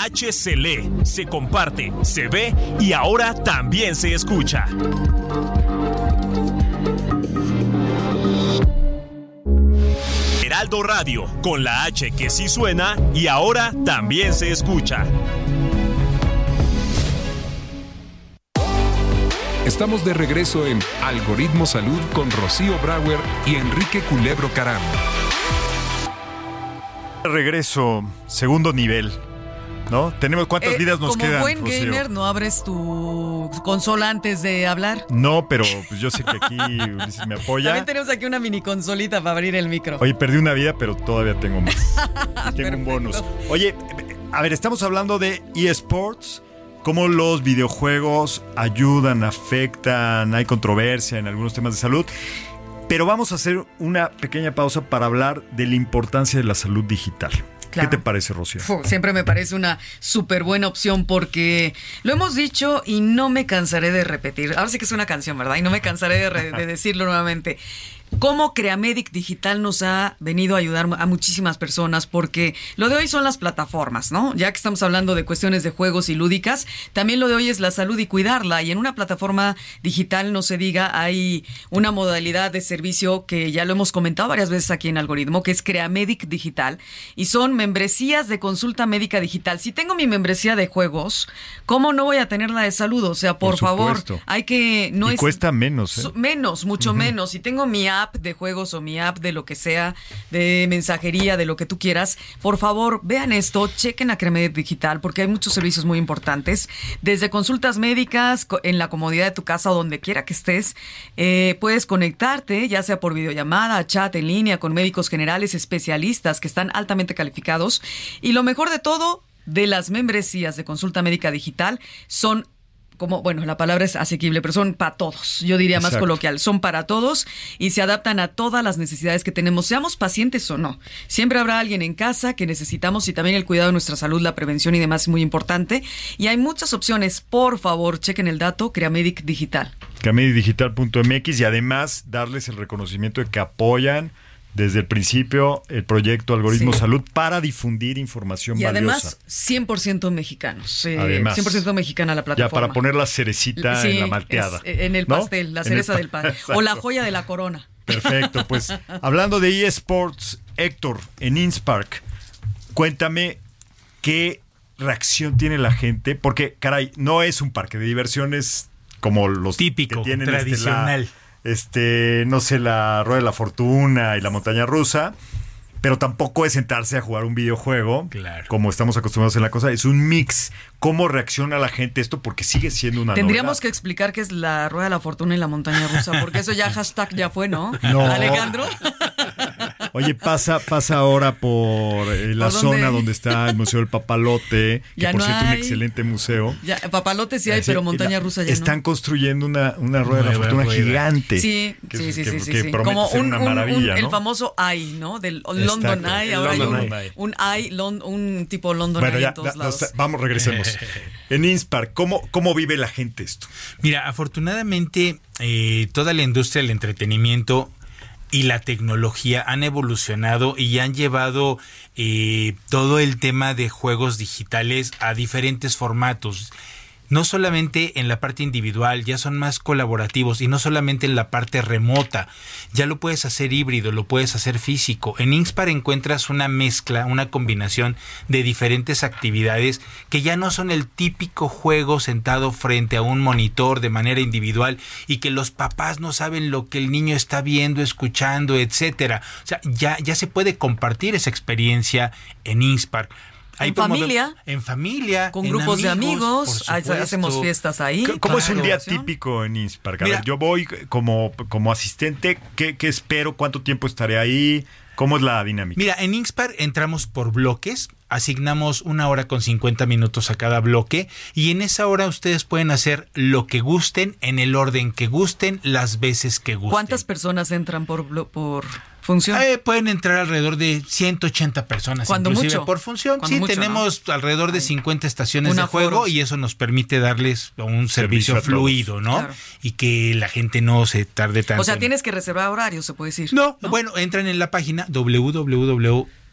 La H se lee, se comparte, se ve y ahora también se escucha. Heraldo Radio, con la H que sí suena y ahora también se escucha. Estamos de regreso en Algoritmo Salud con Rocío Brauer y Enrique Culebro Caram. Regreso, segundo nivel. ¿No? Tenemos cuántas Eh, vidas nos como quedan. buen Rocío? gamer, ¿no abres tu consola antes de hablar? No, pero pues, yo sé que aquí Ulises me apoya. También tenemos aquí una mini consolita para abrir el micro. Oye, perdí una vida, pero todavía tengo más. Y tengo un bonus. Oye, a ver, estamos hablando de eSports, cómo los videojuegos ayudan, afectan, hay controversia en algunos temas de salud. Pero vamos a hacer una pequeña pausa para hablar de la importancia de la salud digital. Claro. ¿Qué te parece, Rocío? Siempre me parece una súper buena opción porque lo hemos dicho y no me cansaré de repetir. Ahora sí que es una canción, ¿verdad? Y no me cansaré de decirlo nuevamente. Cómo Creamedic Digital nos ha venido a ayudar a muchísimas personas porque lo de hoy son las plataformas, ¿no? Ya que estamos hablando de cuestiones de juegos y lúdicas, también lo de hoy es la salud y cuidarla. Y en una plataforma digital, no se diga, hay una modalidad de servicio que ya lo hemos comentado varias veces aquí en Algoritmo, que es Creamedic Digital. Y son membresías de consulta médica digital. Si tengo mi membresía de juegos, ¿cómo no voy a tener la de salud? O sea, por, Por favor, hay que... No y es, cuesta menos, ¿eh? Menos, mucho menos. Si tengo mi app de juegos o mi app de lo que sea, de mensajería, de lo que tú quieras, por favor, vean esto, chequen a Cremed Digital, porque hay muchos servicios muy importantes. Desde consultas médicas, en la comodidad de tu casa o donde quiera que estés, eh, puedes conectarte, ya sea por videollamada, chat en línea, con médicos generales, especialistas que están altamente calificados. Y lo mejor de todo, de las membresías de consulta médica digital, son como, bueno, la palabra es asequible, pero son para todos. Yo diría más coloquial, son para todos y se adaptan a todas las necesidades que tenemos, seamos pacientes o no. Siempre habrá alguien en casa que necesitamos y también el cuidado de nuestra salud, la prevención y demás es muy importante. Y hay muchas opciones. Por favor, chequen el dato, Creamedic Digital. Camedidigital.mx y además darles el reconocimiento de que apoyan desde el principio el proyecto Algoritmo Sí. Salud para difundir información Y valiosa. además 100% mexicanos. eh, Además. 100% mexicana la ya plataforma. para poner la cerecita Sí, en la malteada. es, en el ¿no? pastel, la cereza pa- del pastel. O la joya de la corona. Perfecto, pues hablando de eSports, Héctor, en InSpark, cuéntame qué reacción tiene la gente, porque caray, no es un parque de diversiones como los Típico, que tienen tradicional. Este, la- este, no sé, la Rueda de la Fortuna y la Montaña Rusa. Pero tampoco es sentarse a jugar un videojuego, Claro. como estamos acostumbrados en la cosa. Es un mix. ¿Cómo reacciona la gente esto? Porque sigue siendo una Tendríamos novedad. que explicar qué es la rueda de la fortuna y la montaña rusa, porque eso ya hashtag ya fue, ¿no? No. Alejandro. Oye, pasa, pasa ahora por eh, la ¿Por dónde? zona donde está el Museo del Papalote, que Ya por no cierto es un excelente museo. Ya, papalote sí hay, Sí, pero montaña la- rusa ya Están no. construyendo una, una rueda de la fortuna rueda. gigante. Sí, que- sí, sí, que- sí, sí, que sí. promete Como ser un, una un- un- maravilla, el ¿no? famoso AI, ¿no? Del London Exacto, Eye, el ahora hay London un, Eye. un Lon- un tipo London Bueno, Eye ya, en todos lados. vamos, regresemos. En Inspar, ¿cómo, ¿cómo vive la gente esto? Mira, afortunadamente eh, toda la industria del entretenimiento y la tecnología han evolucionado y han llevado eh, todo el tema de juegos digitales a diferentes formatos. No solamente en la parte individual, ya son más colaborativos y no solamente en la parte remota. Ya lo puedes hacer híbrido, lo puedes hacer físico. En Inspar encuentras una mezcla, una combinación de diferentes actividades que ya no son el típico juego sentado frente a un monitor de manera individual y que los papás no saben lo que el niño está viendo, escuchando, etcétera. O sea, ya, ya se puede compartir esa experiencia en Inspar. En ver- familia. En familia. Con en grupos de amigos, hacemos fiestas ahí. ¿Cómo es un día típico en Inspar? A Mira. ver, yo voy como, como asistente, ¿qué, qué espero? ¿Cuánto tiempo estaré ahí? ¿Cómo es la dinámica? Mira, en Inspar entramos por bloques, asignamos una hora con 50 minutos a cada bloque y en esa hora ustedes pueden hacer lo que gusten, en el orden que gusten, las veces que gusten. ¿Cuántas personas entran por, por función? Eh, pueden entrar alrededor de 180 personas, Cuando inclusive mucho. por función. Cuando sí, mucho, tenemos alrededor de Ay. 50 estaciones de juego y eso nos permite darles un Servicio fluido, ¿no? Claro. Y que la gente no se tarde tanto. o sea, en- tienes que reservar horario, se puede decir. no, bueno, entran en la página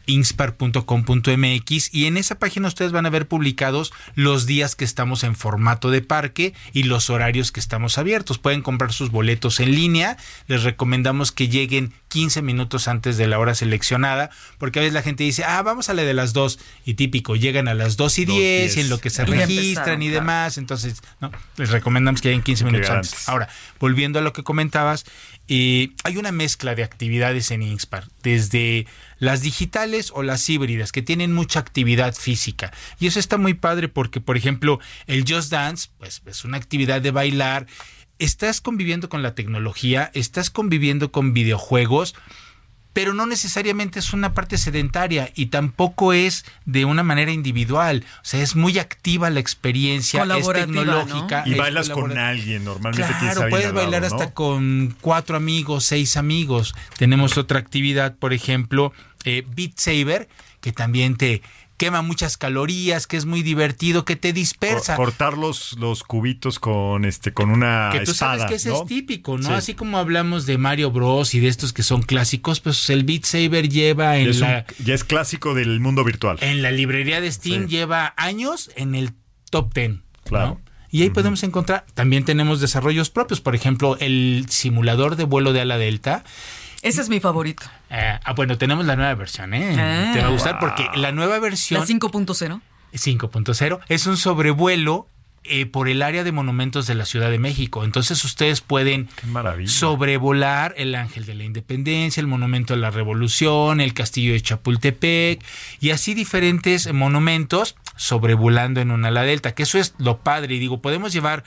www.inspar.com.mx y en esa página ustedes van a ver publicados los días que estamos en formato de parque y los horarios que estamos abiertos. Pueden comprar sus boletos en línea. Les recomendamos que lleguen 15 minutos antes de la hora seleccionada, porque a veces la gente dice, ah, vamos a la de las 2 y típico, llegan a las 2 y 2 y 10 y 10. en lo que se registran y claro. demás, entonces, ¿no? Les recomendamos que lleguen 15 minutos antes. Ahora, volviendo a lo que comentabas, eh, hay una mezcla de actividades en Inspar, desde las digitales o las híbridas, que tienen mucha actividad física. Y eso está muy padre porque, por ejemplo, el Just Dance, pues es una actividad de bailar. Estás conviviendo con la tecnología, estás conviviendo con videojuegos, pero no necesariamente es una parte sedentaria y tampoco es de una manera individual. O sea, es muy activa la experiencia, es Colaborativa, tecnológica. y es bailas con alguien, normalmente Claro, puedes lado, bailar ¿no? hasta con cuatro amigos, seis amigos. Tenemos otra actividad, por ejemplo, eh, Beat Saber, que también te quema muchas calorías, que es muy divertido, que te dispersa. Co- cortar los, los cubitos con este con una que tú espada, sabes que ese ¿no? es típico, ¿no? Sí. Así como hablamos de Mario Bros y de estos que son clásicos, pues el Beat Saber lleva Ya en es, un- la ya es clásico del mundo virtual. en la librería de Steam Sí. lleva años en el top 10. Claro. ¿no? Y ahí podemos encontrar, también tenemos desarrollos propios, por ejemplo, el simulador de vuelo de ala delta. Ese es mi favorito. Eh, ah, bueno, tenemos la nueva versión, ¿eh? Ah. Te va a gustar porque la nueva versión La 5.0. 5.0 es un sobrevuelo eh, por el área de monumentos de la Ciudad de México. Entonces ustedes pueden Qué maravilla. sobrevolar el Ángel de la Independencia, el Monumento de la Revolución, el Castillo de Chapultepec y así diferentes monumentos sobrevolando en una ala delta, que eso es lo padre. Y digo, podemos llevar...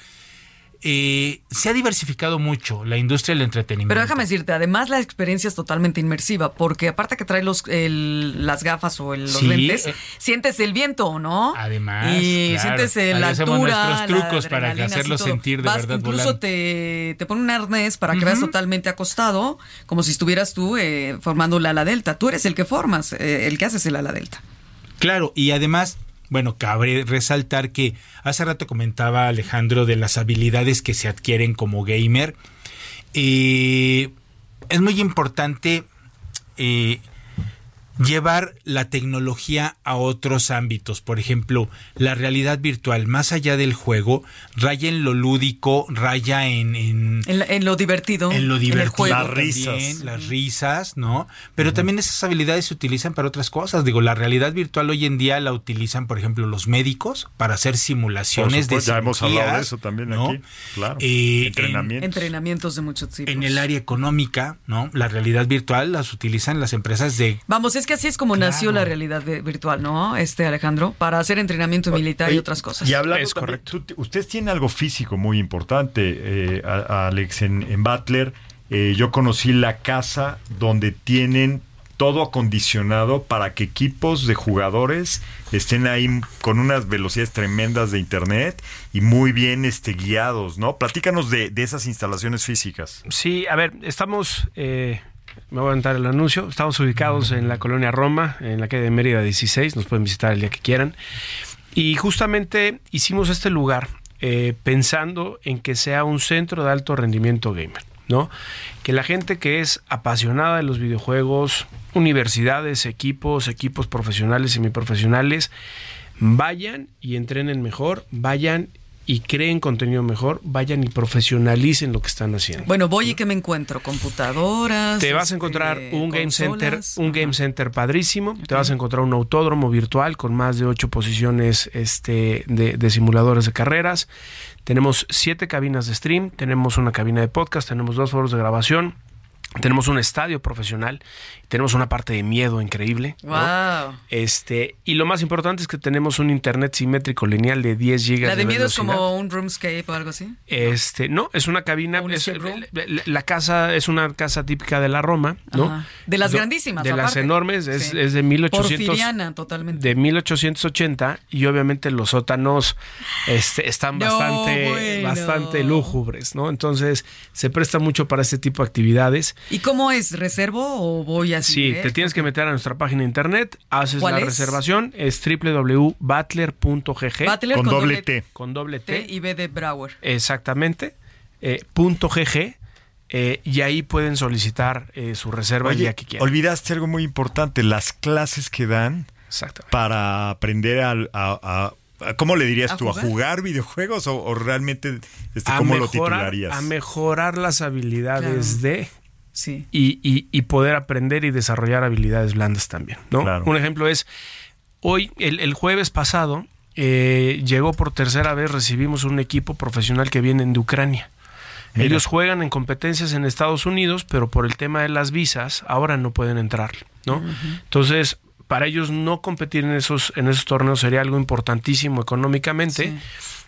eh, se ha diversificado mucho la industria del entretenimiento. Pero déjame decirte, además la experiencia es totalmente inmersiva, porque aparte que trae los, el- las gafas o el- los Sí, lentes, eh. sientes el viento, ¿no? Además, y claro. sientes Ahí la hacemos altura, nuestros la trucos para adrenalina, así hacerlo todo. sentir de Vas, verdad Incluso volando. te, te pone un arnés para que veas totalmente acostado, como si estuvieras tú eh, formando la ala delta. Tú eres el que formas, eh, el que haces el ala delta. Claro, y además, bueno, cabe resaltar que hace rato comentaba Alejandro de las habilidades que se adquieren como gamer. Eh, es muy importante eh, llevar la tecnología a otros ámbitos. Por ejemplo, la realidad virtual, más allá del juego, raya en lo lúdico, raya en... En, En, en lo divertido. en lo el divertido. juego. Las risas. también, las risas, ¿no? Pero también esas habilidades se utilizan para otras cosas. Digo, la realidad virtual hoy en día la utilizan, por ejemplo, los médicos para hacer simulaciones Por supuesto, de ya hemos hablado de eso también ¿no? aquí. Claro. Eh, Entrenamientos. Entrenamientos de muchos tipos. En el área económica, ¿no? La realidad virtual las utilizan las empresas de Vamos, es que así es como nació la realidad de- virtual, ¿no? Este Alejandro, para hacer entrenamiento militar y otras cosas. Y hablando Es también, correcto. tú- ustedes tienen algo físico muy importante, eh, a- a Alex, en, en Butler. eh, yo conocí la casa donde tienen todo acondicionado para que equipos de jugadores estén ahí con unas velocidades tremendas de internet y muy bien este, guiados, ¿no? Platícanos de, de esas instalaciones físicas. Sí, a ver, estamos, eh, me voy a aventar el anuncio, estamos ubicados en la colonia Roma, en la calle de Mérida 16, nos pueden visitar el día que quieran. Y justamente hicimos este lugar eh, pensando en que sea un centro de alto rendimiento gamer, ¿no? Que la gente que es apasionada de los videojuegos, universidades, equipos, equipos profesionales, semiprofesionales, vayan y entrenen mejor, vayan y creen contenido mejor, vayan y profesionalicen lo que están haciendo. Bueno, voy y que me encuentro computadoras. Te vas a este, encontrar un game center, un game center padrísimo. Te vas a encontrar un autódromo virtual con más de ocho posiciones este, de, de simuladores de carreras. Tenemos siete cabinas de stream, tenemos una cabina de podcast, tenemos dos foros de grabación. Tenemos un estadio profesional, tenemos una parte de miedo increíble. ¿no? Wow. Este, y lo más importante es que tenemos un internet simétrico lineal de 10 gigas La de miedo es como un roomscape o algo así. Este, no, es una cabina. La, la casa es una casa típica de la Roma, ¿no? Ajá. De las grandísimas, De las enormes, es, Sí. es de 1800. Porfiriana, totalmente. De 1880 y obviamente los sótanos este, están No, bastante, bueno. bastante lúgubres, ¿no? Entonces se presta mucho para este tipo de actividades. ¿Y cómo es? ¿Reservo o voy así? Sí, te tienes que meter a nuestra página de internet, haces ¿Cuál la es? reservación, es www.butler.gg Butler Con doble T. con doble T T. y B de Brower. Exactamente. eh, punto .gg eh, y ahí pueden solicitar eh, su reserva el Oye, día que quieran. olvidaste algo muy importante, las clases que dan para aprender a, a- a- ¿Cómo le dirías ¿A tú? ¿A jugar? videojuegos o, o realmente este, A cómo lo mejorar, titularías? a mejorar las habilidades Claro. de Sí. y, y- y poder aprender y desarrollar habilidades blandas también. ¿no? Claro. Un ejemplo es, hoy, el, el jueves pasado, eh, llegó por tercera vez, recibimos un equipo profesional que viene de Ucrania. Mira. Ellos juegan en competencias en Estados Unidos, pero por el tema de las visas, ahora no pueden entrar, ¿no? Entonces, para ellos no competir en esos, en esos torneos sería algo importantísimo económicamente. Sí.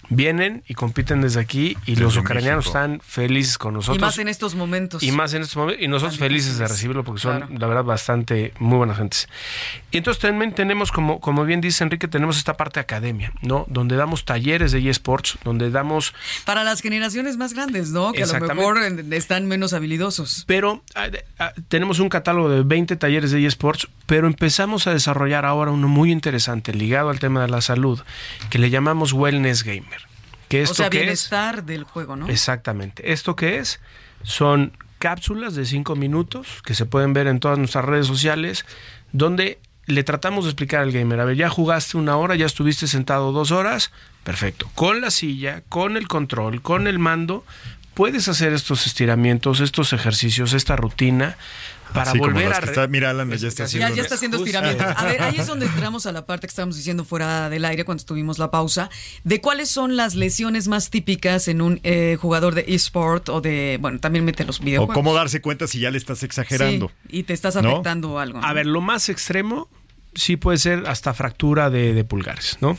Vienen y compiten desde aquí y Desde los ucranianos México. están felices con nosotros. Y más en estos momentos. Y más en estos momentos. Y nosotros felices de recibirlo porque son, Claro. la verdad, bastante muy buenas gentes. Y entonces también tenemos, como, como bien dice Enrique, tenemos esta parte academia, ¿no? Donde damos talleres de eSports, donde damos. Para las generaciones más grandes, ¿no? Que a lo mejor están menos habilidosos. Pero ah, ah, tenemos un catálogo de 20 talleres de eSports, pero empezamos a desarrollar ahora uno muy interesante ligado al tema de la salud, que le llamamos Wellness Gamer. Que O esto sea, que es, bienestar del juego, ¿no? Exactamente. ¿Esto qué es? Son cápsulas de cinco minutos que se pueden ver en todas nuestras redes sociales, donde le tratamos de explicar al gamer, a ver, ya jugaste una hora, ya estuviste sentado dos horas, perfecto. Con la silla, con el control, con el mando, puedes hacer estos estiramientos, estos ejercicios, esta rutina para volver a... está- mira, Alan, ya está Ya, haciendo. ya está haciendo estiramientos. A ver, ahí es donde entramos a la parte que estábamos diciendo fuera del aire cuando tuvimos la pausa, de cuáles son las lesiones más típicas en un eh, jugador de eSport o de, bueno, también mete los O videojuegos. cómo darse cuenta si ya le estás exagerando. Sí, y te estás ¿No? afectando algo. ¿no? A ver, lo más extremo sí puede ser hasta fractura de, de pulgares, ¿no?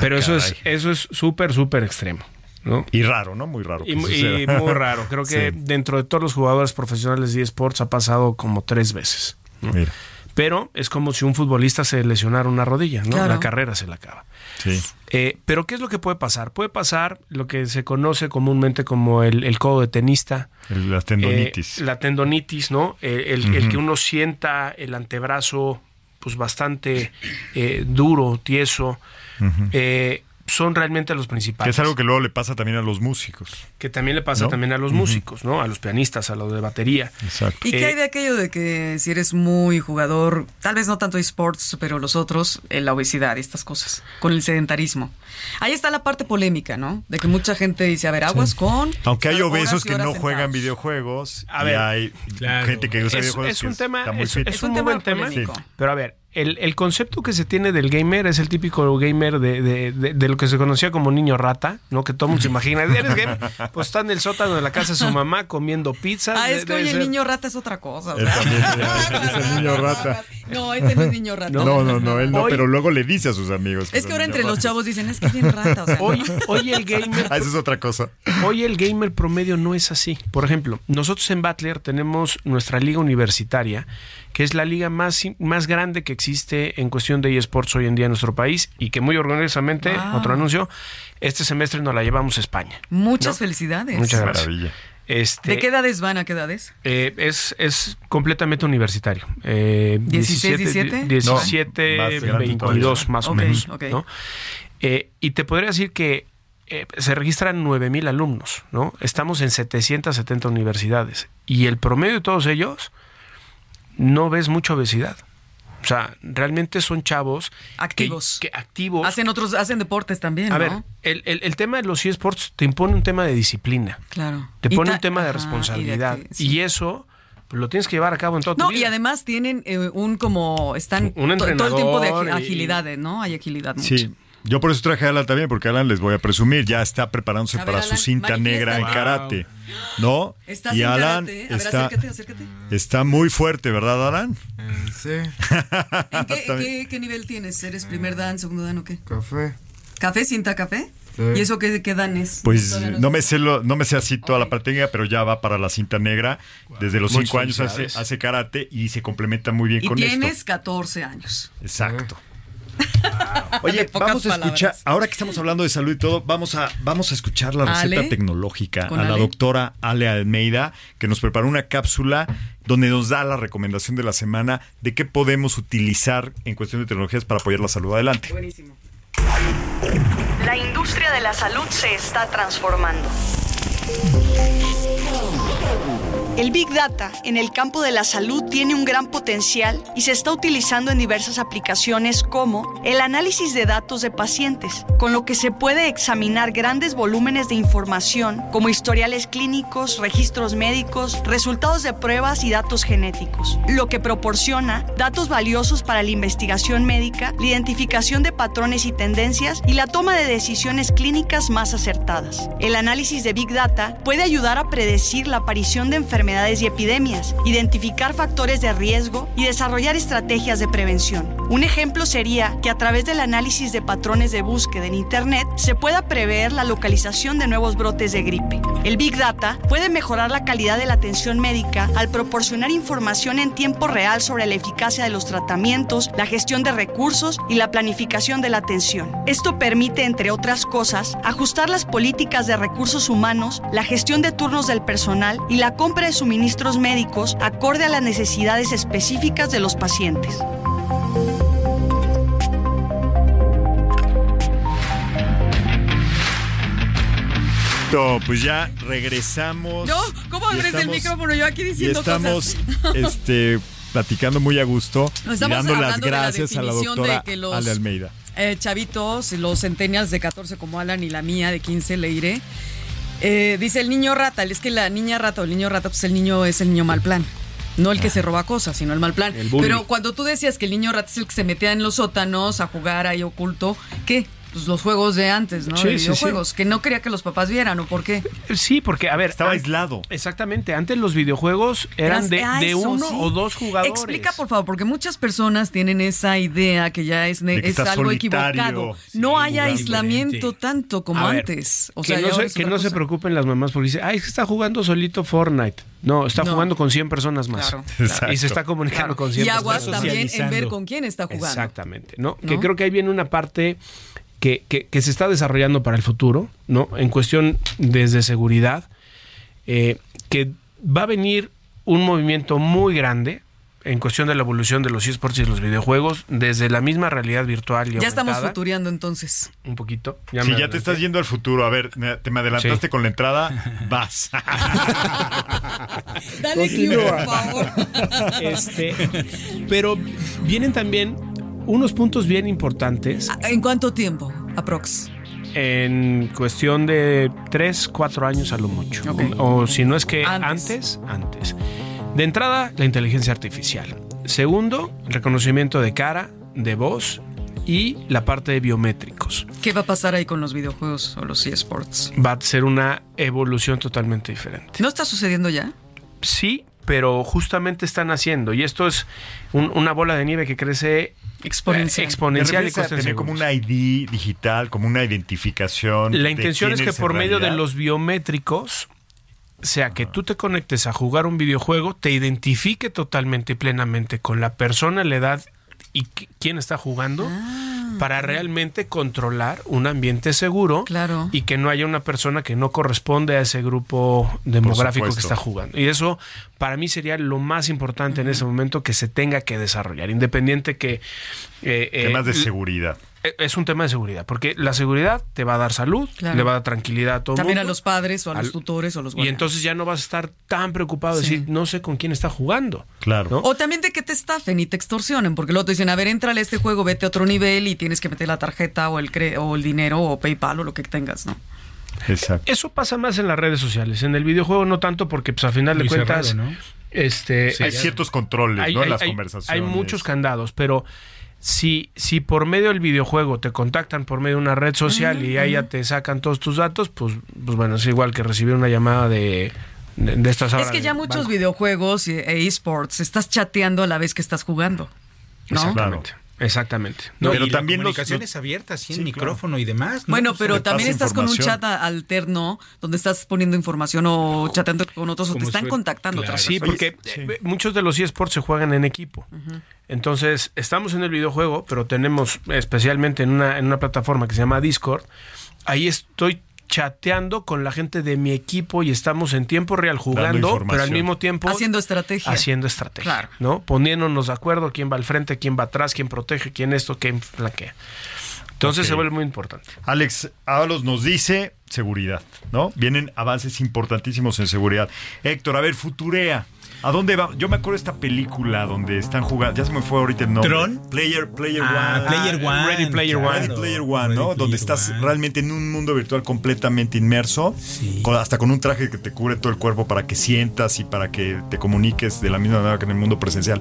Pero eso es Ah, eso es súper, súper extremo, ¿no? Y raro, ¿no? Muy raro. Y, muy raro. Creo que Sí. dentro de todos los jugadores profesionales de eSports ha pasado como tres veces. ¿no? Mira, Pero es como si un futbolista se lesionara una rodilla, ¿no? Claro. La carrera se la acaba. sí. Eh, pero ¿qué es lo que puede pasar? Puede pasar lo que se conoce comúnmente como el, el codo de tenista. El- la tendonitis. Eh, la tendonitis, ¿no? El, el que uno sienta el antebrazo pues bastante eh, duro, tieso. Eh, son realmente los Que principales. es algo que luego le pasa también a los músicos. que también le pasa ¿No? también a los músicos, ¿no? A los pianistas, a los de batería. Exacto. ¿Y qué Eh, hay de aquello de que si eres muy jugador, tal vez no tanto esports, pero los otros, eh, la obesidad y estas cosas, con el sedentarismo? Ahí está la parte polémica, ¿no? De que mucha gente dice, a ver, aguas con... Aunque hay obesos y que no sentados. juegan videojuegos A y ver, hay claro. gente que usa Es, videojuegos es que un tema, es, fit. es un un muy tema buen tema. polémico. Pero a ver, el, el concepto que se tiene del gamer es el típico gamer de, de- de- de lo que se conocía como niño rata, ¿no? Que todo el mundo se imagina. ¿Eres gamer? Pues está en el sótano de la casa de su mamá comiendo pizza. Ah, es que hoy el niño rata es otra cosa. Él también es es el niño rata. No, este no es niño rata. No, no, no, él no, Hoy- pero luego le dice a sus amigos. Es que ahora entre los chavos dicen, es que es bien rata. O sea, Hoy, no. hoy el gamer Ah, esa es otra cosa. Hoy el gamer promedio no es así. Por ejemplo, nosotros en Butler tenemos nuestra liga universitaria, que es la liga más, más grande que existe en cuestión de eSports hoy en día en nuestro país y que muy orgullosamente, Wow. otro anuncio, este semestre nos la llevamos a España. Muchas ¿no?17. Muchas gracias. Maravilla. Este, ¿De qué edades van? ¿A qué edades? eh, es, es completamente universitario. Eh, 16, 17, 17? 17, No, más grande 22 todavía. más o menos. Eh, y te podría decir que eh, se registran 9.000 alumnos. ¿no? Estamos en 770 universidades. Y el promedio de todos ellos no ves mucha obesidad. O sea, realmente son chavos Activos. Que, activos. Hacen otros, hacen deportes también, A ¿no? ver, el, el- el tema de los eSports te impone un tema de disciplina. Claro. Te pone un tema de responsabilidad. Y, de eso pues, lo tienes que llevar a cabo en toda tu No, vida. y además tienen eh, un como están Un to- todo el tiempo de entrenador agi- y- agilidad, ¿no? Hay agilidad mucha. Sí. Yo por eso traje a Alan también, porque Alan les voy a presumir, ya está preparándose ver, para su cinta negra en karate. ¿No? Estás y en Alan karate. A ver, está, acércate, acércate. está muy fuerte, ¿verdad, Alan? Eh, sí, ¿En qué, También. qué- qué nivel tienes? ¿Eres primer dan, segundo dan o qué? café. ¿Café, cinta café? Sí. ¿Y eso qué, qué dan es? Pues no me sé. lo, no me sé así toda la parte técnica, pero ya va para la cinta negra. Desde los Muchas cinco años hace, hace karate y se complementa muy bien Y con tienes esto. 14 años. Exacto. Oye, vamos a escuchar, ahora que estamos hablando de salud y todo, vamos a, vamos a escuchar la receta Ale. tecnológica a la Ale. doctora Ale Almeida, que nos preparó una cápsula donde nos da la recomendación de la semana de qué podemos utilizar en cuestión de tecnologías para apoyar la salud. Adelante. Buenísimo. La industria de la salud se está transformando. El Big Data en el campo de la salud tiene un gran potencial y se está utilizando en diversas aplicaciones como el análisis de datos de pacientes, con lo que se puede examinar grandes volúmenes de información como historiales clínicos, registros médicos, resultados de pruebas y datos genéticos, lo que proporciona datos valiosos para la investigación médica, la identificación de patrones y tendencias y la toma de decisiones clínicas más acertadas. El análisis de Big Data puede ayudar a predecir la aparición de enfermedades y epidemias, identificar factores de riesgo y desarrollar estrategias de prevención. Un ejemplo sería que a través del análisis de patrones de búsqueda en Internet se pueda prever la localización de nuevos brotes de gripe. El Big Data puede mejorar la calidad de la atención médica al proporcionar información en tiempo real sobre la eficacia de los tratamientos, la gestión de recursos y la planificación de la atención. Esto permite, entre otras cosas, ajustar las políticas de recursos humanos, la gestión de turnos del personal y la compra de suministros médicos acorde a las necesidades específicas de los pacientes. No, pues ya regresamos. No, ¿cómo Y abres el estamos- micrófono? Yo aquí Y diciendo estamos cosas. este, platicando muy a gusto y estamos dando las hablando de la gracias a la doctora de que los- Ale Almeida. Eh, chavitos, los centenials de 14 como Alan y la mía de 15, Leire. Eh, dice el niño rata, es que la niña rata o el niño rata, pues el niño es el niño mal plan. No el que se roba cosas, sino el mal plan. El. Pero cuando tú decías que el niño rata es el que se metía en los sótanos a jugar ahí oculto, ¿qué? Pues los juegos de antes, ¿no? Sí, de sí, videojuegos, que no quería que los papás vieran, ¿o por qué? Sí, porque, a ver. Estaba aislado. Exactamente. Antes los videojuegos eran de, Ah, de eso, uno sí. o dos jugadores. Explica, por favor, porque muchas personas tienen esa idea que ya es, que es algo equivocado. Sí, no hay aislamiento diferente. tanto como ver, antes. O que sea, no, se, que no se preocupen las mamás porque dicen, ay, es que está jugando solito Fortnite. No, está No. jugando con 100 personas más. Claro. Y se está comunicando con 100 Y aguas personas. también en ver con quién está jugando. Exactamente, ¿no? ¿No? Que creo que ahí viene una parte que, que- que se está desarrollando para el futuro, ¿no? En cuestión desde seguridad, eh, que va a venir un movimiento muy grande en cuestión de la evolución de los esports y los videojuegos, desde la misma realidad virtual y Ya estamos futureando entonces. un poquito. si ya te estás yendo al futuro, a ver, me- te me adelantaste Sí. con la entrada, vas. Dale por favor. Este, pero vienen también unos puntos bien importantes ¿En cuánto tiempo? Aprox. en cuestión de 3, 4 años a lo mucho. Ok. O, o si no es que Antes. antes, antes. De entrada, la inteligencia artificial. Segundo, reconocimiento de cara, de voz y la parte de biométricos. ¿Qué va a pasar ahí con los videojuegos o los eSports? Va a ser una evolución totalmente diferente. ¿No está sucediendo ya? Sí, pero justamente están haciendo. Y esto es un- una bola de nieve que crece Exponencial. eh, exponencial y ¿Te refieres a cuesta en tener como un ID digital, como una identificación. La intención es que por medio de los biométricos, sea que tú te conectes a jugar un videojuego, te identifique totalmente y plenamente con la persona, la edad y qui- quién está jugando. Ah. Para realmente controlar un ambiente seguro Claro. y que no haya una persona que no corresponde a ese grupo demográfico que está jugando. Y eso para mí sería lo más importante en ese momento que se tenga que desarrollar, independiente que... eh, eh, Temas de l- seguridad. Eh, Es un tema de seguridad, porque la seguridad te va a dar salud, Claro. le va a dar tranquilidad a todo También a los padres o a los tutores o los Y guardianes. entonces ya no vas a estar tan preocupado de Sí. decir, no sé con quién está jugando. Claro. ¿no? O también de que te estafen y te extorsionen, porque luego te dicen, a ver, entrale a este juego, vete a otro nivel y tienes que meter la tarjeta o el, cre- o el dinero o PayPal o lo que tengas, ¿no? Exacto. Eso pasa más en las redes sociales. En el videojuego no tanto porque pues a final Muy de cuentas cerrado, ¿no? este Hay ciertos controles, hay, ¿no? en hay- las hay- conversaciones. hay muchos candados, pero si, si por medio del videojuego te contactan por medio de una red social y ahí ya te sacan todos tus datos, pues, pues bueno, es igual que recibir una llamada de, de, de estas Es que ya muchos banco. videojuegos y- e esports estás chateando a la vez que estás jugando. ¿no? Exactamente. Exactamente. No, Pero y también los- comunicación los- es abierta, sin Sí, micrófono y demás. ¿no? Bueno, sea, pero le también estás con un chat alterno donde estás poniendo información o chateando con otros o te están si- contactando. claro. otras Sí, porque eh, muchos de los eSports se juegan en equipo. Entonces, estamos en el videojuego, pero tenemos especialmente en una, en una plataforma que se llama Discord. Ahí estoy chateando con la gente de mi equipo y estamos en tiempo real jugando, pero al mismo tiempo Haciendo estrategia. haciendo estrategia, Claro. ¿no? Poniéndonos de acuerdo quién va al frente, quién va atrás, quién protege, quién esto, quién flanquea. Entonces se vuelve muy importante. Alex Ábalos nos dice seguridad, ¿no? Vienen avances importantísimos en seguridad. Héctor, a ver, Futurea. ¿A dónde va? Yo me acuerdo de esta película donde están jugando. Ya se me fue ahorita el nombre. ¿Tron? Player, Player Ah, One. Player One. Ready Player One. Ready. Player One, Ready ¿no? Player Donde estás One. realmente en un mundo virtual completamente inmerso, Sí. con- hasta con un traje que te cubre todo el cuerpo para que sientas y para que te comuniques de la misma manera que en el mundo presencial.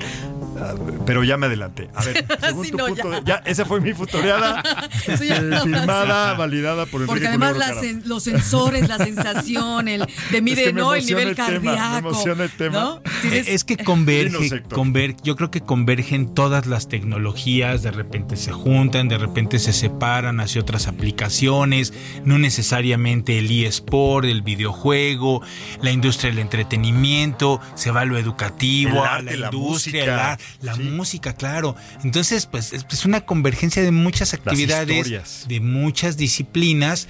Ah, Pero ya me adelanté. A ver, según Sí, tu no, punto ya. de- ya, esa fue mi ya. eh, firmada, validada por Porque Enrique además las los sensores, la sensación, el de mide, que me ¿no? El nivel el tema, me cardíaco. emociona el tema. ¿no? Tienes- Es que converge, conver- yo creo que convergen todas las tecnologías, de repente se juntan, de repente se separan hacia otras aplicaciones, no necesariamente el eSport, el videojuego, la industria del entretenimiento, se va a lo educativo, El a arte, la la industria, música, el la sí. música, claro. Entonces, pues es, una convergencia de muchas actividades, de muchas disciplinas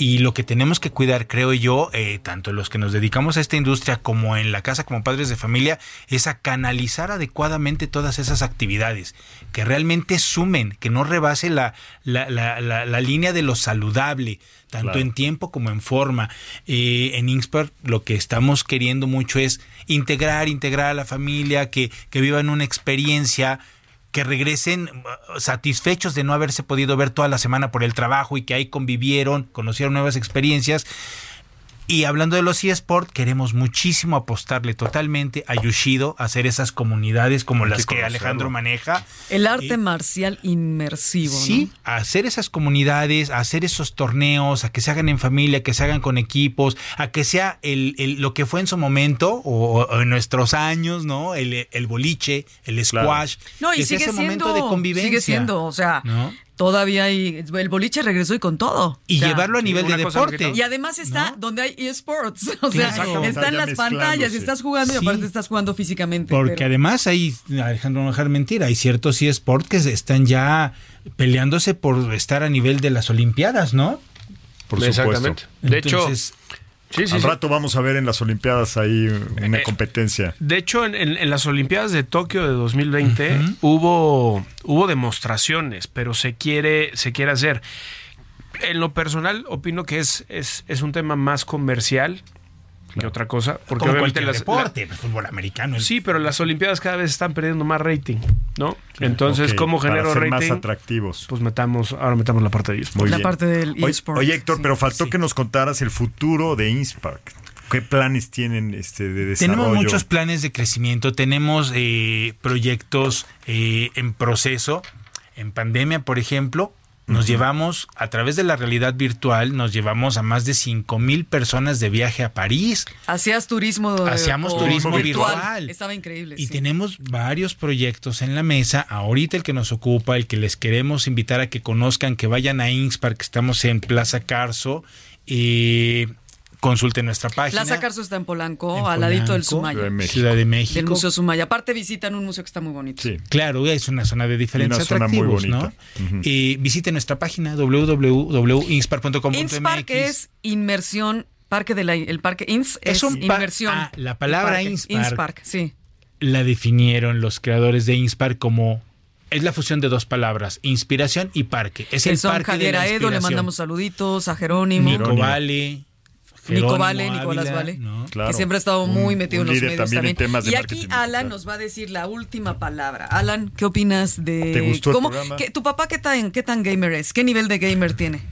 y lo que tenemos que cuidar, creo yo, eh, tanto los que nos dedicamos a esta industria como en la casa como padres de familia, es a canalizar adecuadamente todas esas actividades, que realmente sumen, que no rebase la, la, la, la- la línea de lo saludable, tanto Claro. en tiempo como en forma. Eh, en Inspert lo que estamos queriendo mucho es integrar, integrar a la familia, que, que vivan una experiencia que regresen uh, satisfechos de no haberse podido ver toda la semana por el trabajo y que ahí convivieron, conocieron nuevas experiencias. Y hablando de los eSport, queremos muchísimo apostarle totalmente a Yushido, a hacer esas comunidades como Hay las que que Alejandro maneja. el arte marcial inmersivo. ¿no? Sí, a hacer esas comunidades, a hacer esos torneos, a que se hagan en familia, que se hagan con equipos, a que sea el, el- lo que fue en su momento o, o en nuestros años, ¿no? El, el boliche, el Claro. squash. No, y que sea sigue ese siendo, momento de convivencia. sigue siendo, o sea, ¿No? Todavía hay, el boliche regresó y con todo. Y O sea, llevarlo a nivel de deporte. Y además está donde hay eSports. O sea, Claro. están las pantallas, estás jugando y aparte estás jugando físicamente. Porque pero- además hay, Alejandro, no dejar mentir, hay ciertos eSports que están ya peleándose por estar a nivel de las Olimpiadas, ¿no? Por supuesto. Exactamente. De hecho, Sí, sí, Al sí. rato vamos a ver en las Olimpiadas ahí una Eh, competencia. De hecho, en, en- en las Olimpiadas de Tokio de 2020 hubo, hubo demostraciones, pero se quiere, se quiere hacer. En lo personal, opino que es, es, es un tema más comercial que otra cosa. Porque Como obviamente las, deporte, el fútbol americano. el- Sí, pero las Olimpiadas cada vez están perdiendo más rating, ¿no? Entonces, Ok, ¿cómo para genero ser rating? más atractivos. Pues metamos, ahora metamos la parte de eSports. Muy La bien. parte del Oye- eSport, Oye, Héctor, sí. pero faltó que nos contaras el futuro de Inspark. ¿Qué planes tienen este de desarrollo? Tenemos muchos planes de crecimiento, tenemos eh, proyectos eh, en proceso. En pandemia, por ejemplo, nos llevamos, a través de la realidad virtual, nos llevamos a más de 5 mil personas de viaje a París. Hacías turismo. eh, Hacíamos turismo virtual. Estaba increíble. Y sí. tenemos varios proyectos en la mesa. Ahorita el que nos ocupa, el que les queremos invitar a que conozcan, que vayan a Inspar, que estamos en Plaza Carso. Y consulten nuestra página. Plaza Carso está en Polanco, En al ladito del Polanco, Sumaya. Ciudad de México. Ciudad de México. Del Museo Sumaya. Aparte visitan un museo que está muy bonito. Sí. Claro, es una zona de diferentes Y una zona muy atractivos, ¿no? bonita. Ujú. Y visiten nuestra página www.inspar.com.mx. Inspar, que es inmersión, parque de la, el parque INS es, Es un inversión. Ah, la palabra Parque. Inspar. Inspark, sí. La definieron los creadores de Inspar como es la fusión de dos palabras, inspiración y parque. Es Que el son parque de Javier Aedo, le mandamos saluditos, a Jerónimo. Nico Vale. Nico Vale, Nicolás Ávila, Vale, ¿no? Claro. que siempre ha estado muy Un- metido un en los medios también en también. temas de y aquí Alan nos va a decir la última palabra. Alan, ¿qué opinas de ¿Te gustó el cómo programa? qué- tu papá qué tan qué tan gamer es? ¿Qué nivel de gamer tiene?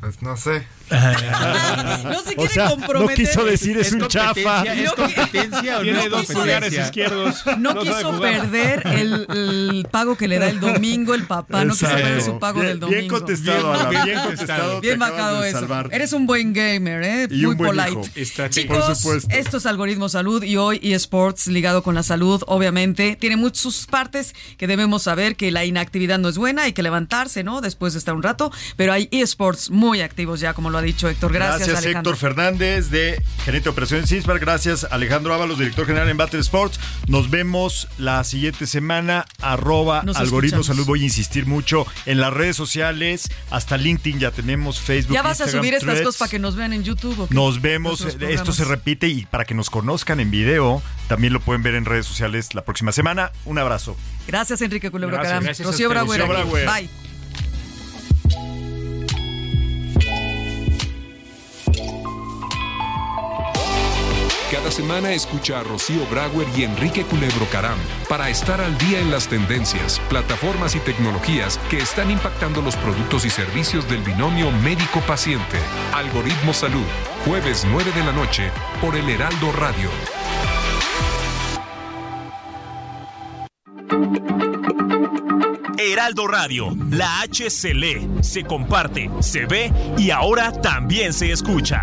Pues no sé. No se O quiere sea, no comprometer. quiso decir es, un chafa. competencia, ¿Es No, competencia o no Tiene dos quiso pulgares izquierdos. No, quiso perder el, el pago que le da el domingo el papá, no quiso perder su pago bien, del domingo. Bien contestado, Bien- Alan, bien contestado. Bien bajado eso. salvar. Eres un buen gamer, ¿eh? Y Muy polite. Chicos, Por supuesto. esto es Algoritmo Salud y hoy eSports ligado con la salud, obviamente. Tiene muchas partes que debemos saber que la inactividad no es buena, hay que levantarse, ¿no? Después de estar un rato, pero hay eSports muy activos ya, como lo ha dicho Héctor. Gracias, Gracias, Alejandro. Héctor Fernández, de gerente de operaciones Inspark. Gracias, Alejandro Ábalos, director general en Battle Sports. Nos vemos la siguiente semana. Arroba Nos Algoritmo escuchamos. Salud. Voy a insistir mucho en las redes sociales. Hasta LinkedIn ya tenemos, Facebook. ¿Ya vas a Instagram, subir estas cosas para que nos vean en YouTube? o qué? Nos vemos, esto se repite y para que nos conozcan en video, también lo pueden ver en redes sociales la próxima semana. Un abrazo. Gracias, Enrique Culebro Gracias, Caram. gracias a Rocío. Brauer. Bye. Cada semana escucha a Rocío Brauer y Enrique Culebro Caram para estar al día en las tendencias, plataformas y tecnologías que están impactando los productos y servicios del binomio médico-paciente. Algoritmo Salud, jueves 9 de la noche por el Heraldo Radio. Heraldo Radio, la H se lee, se comparte, se ve y ahora también se escucha.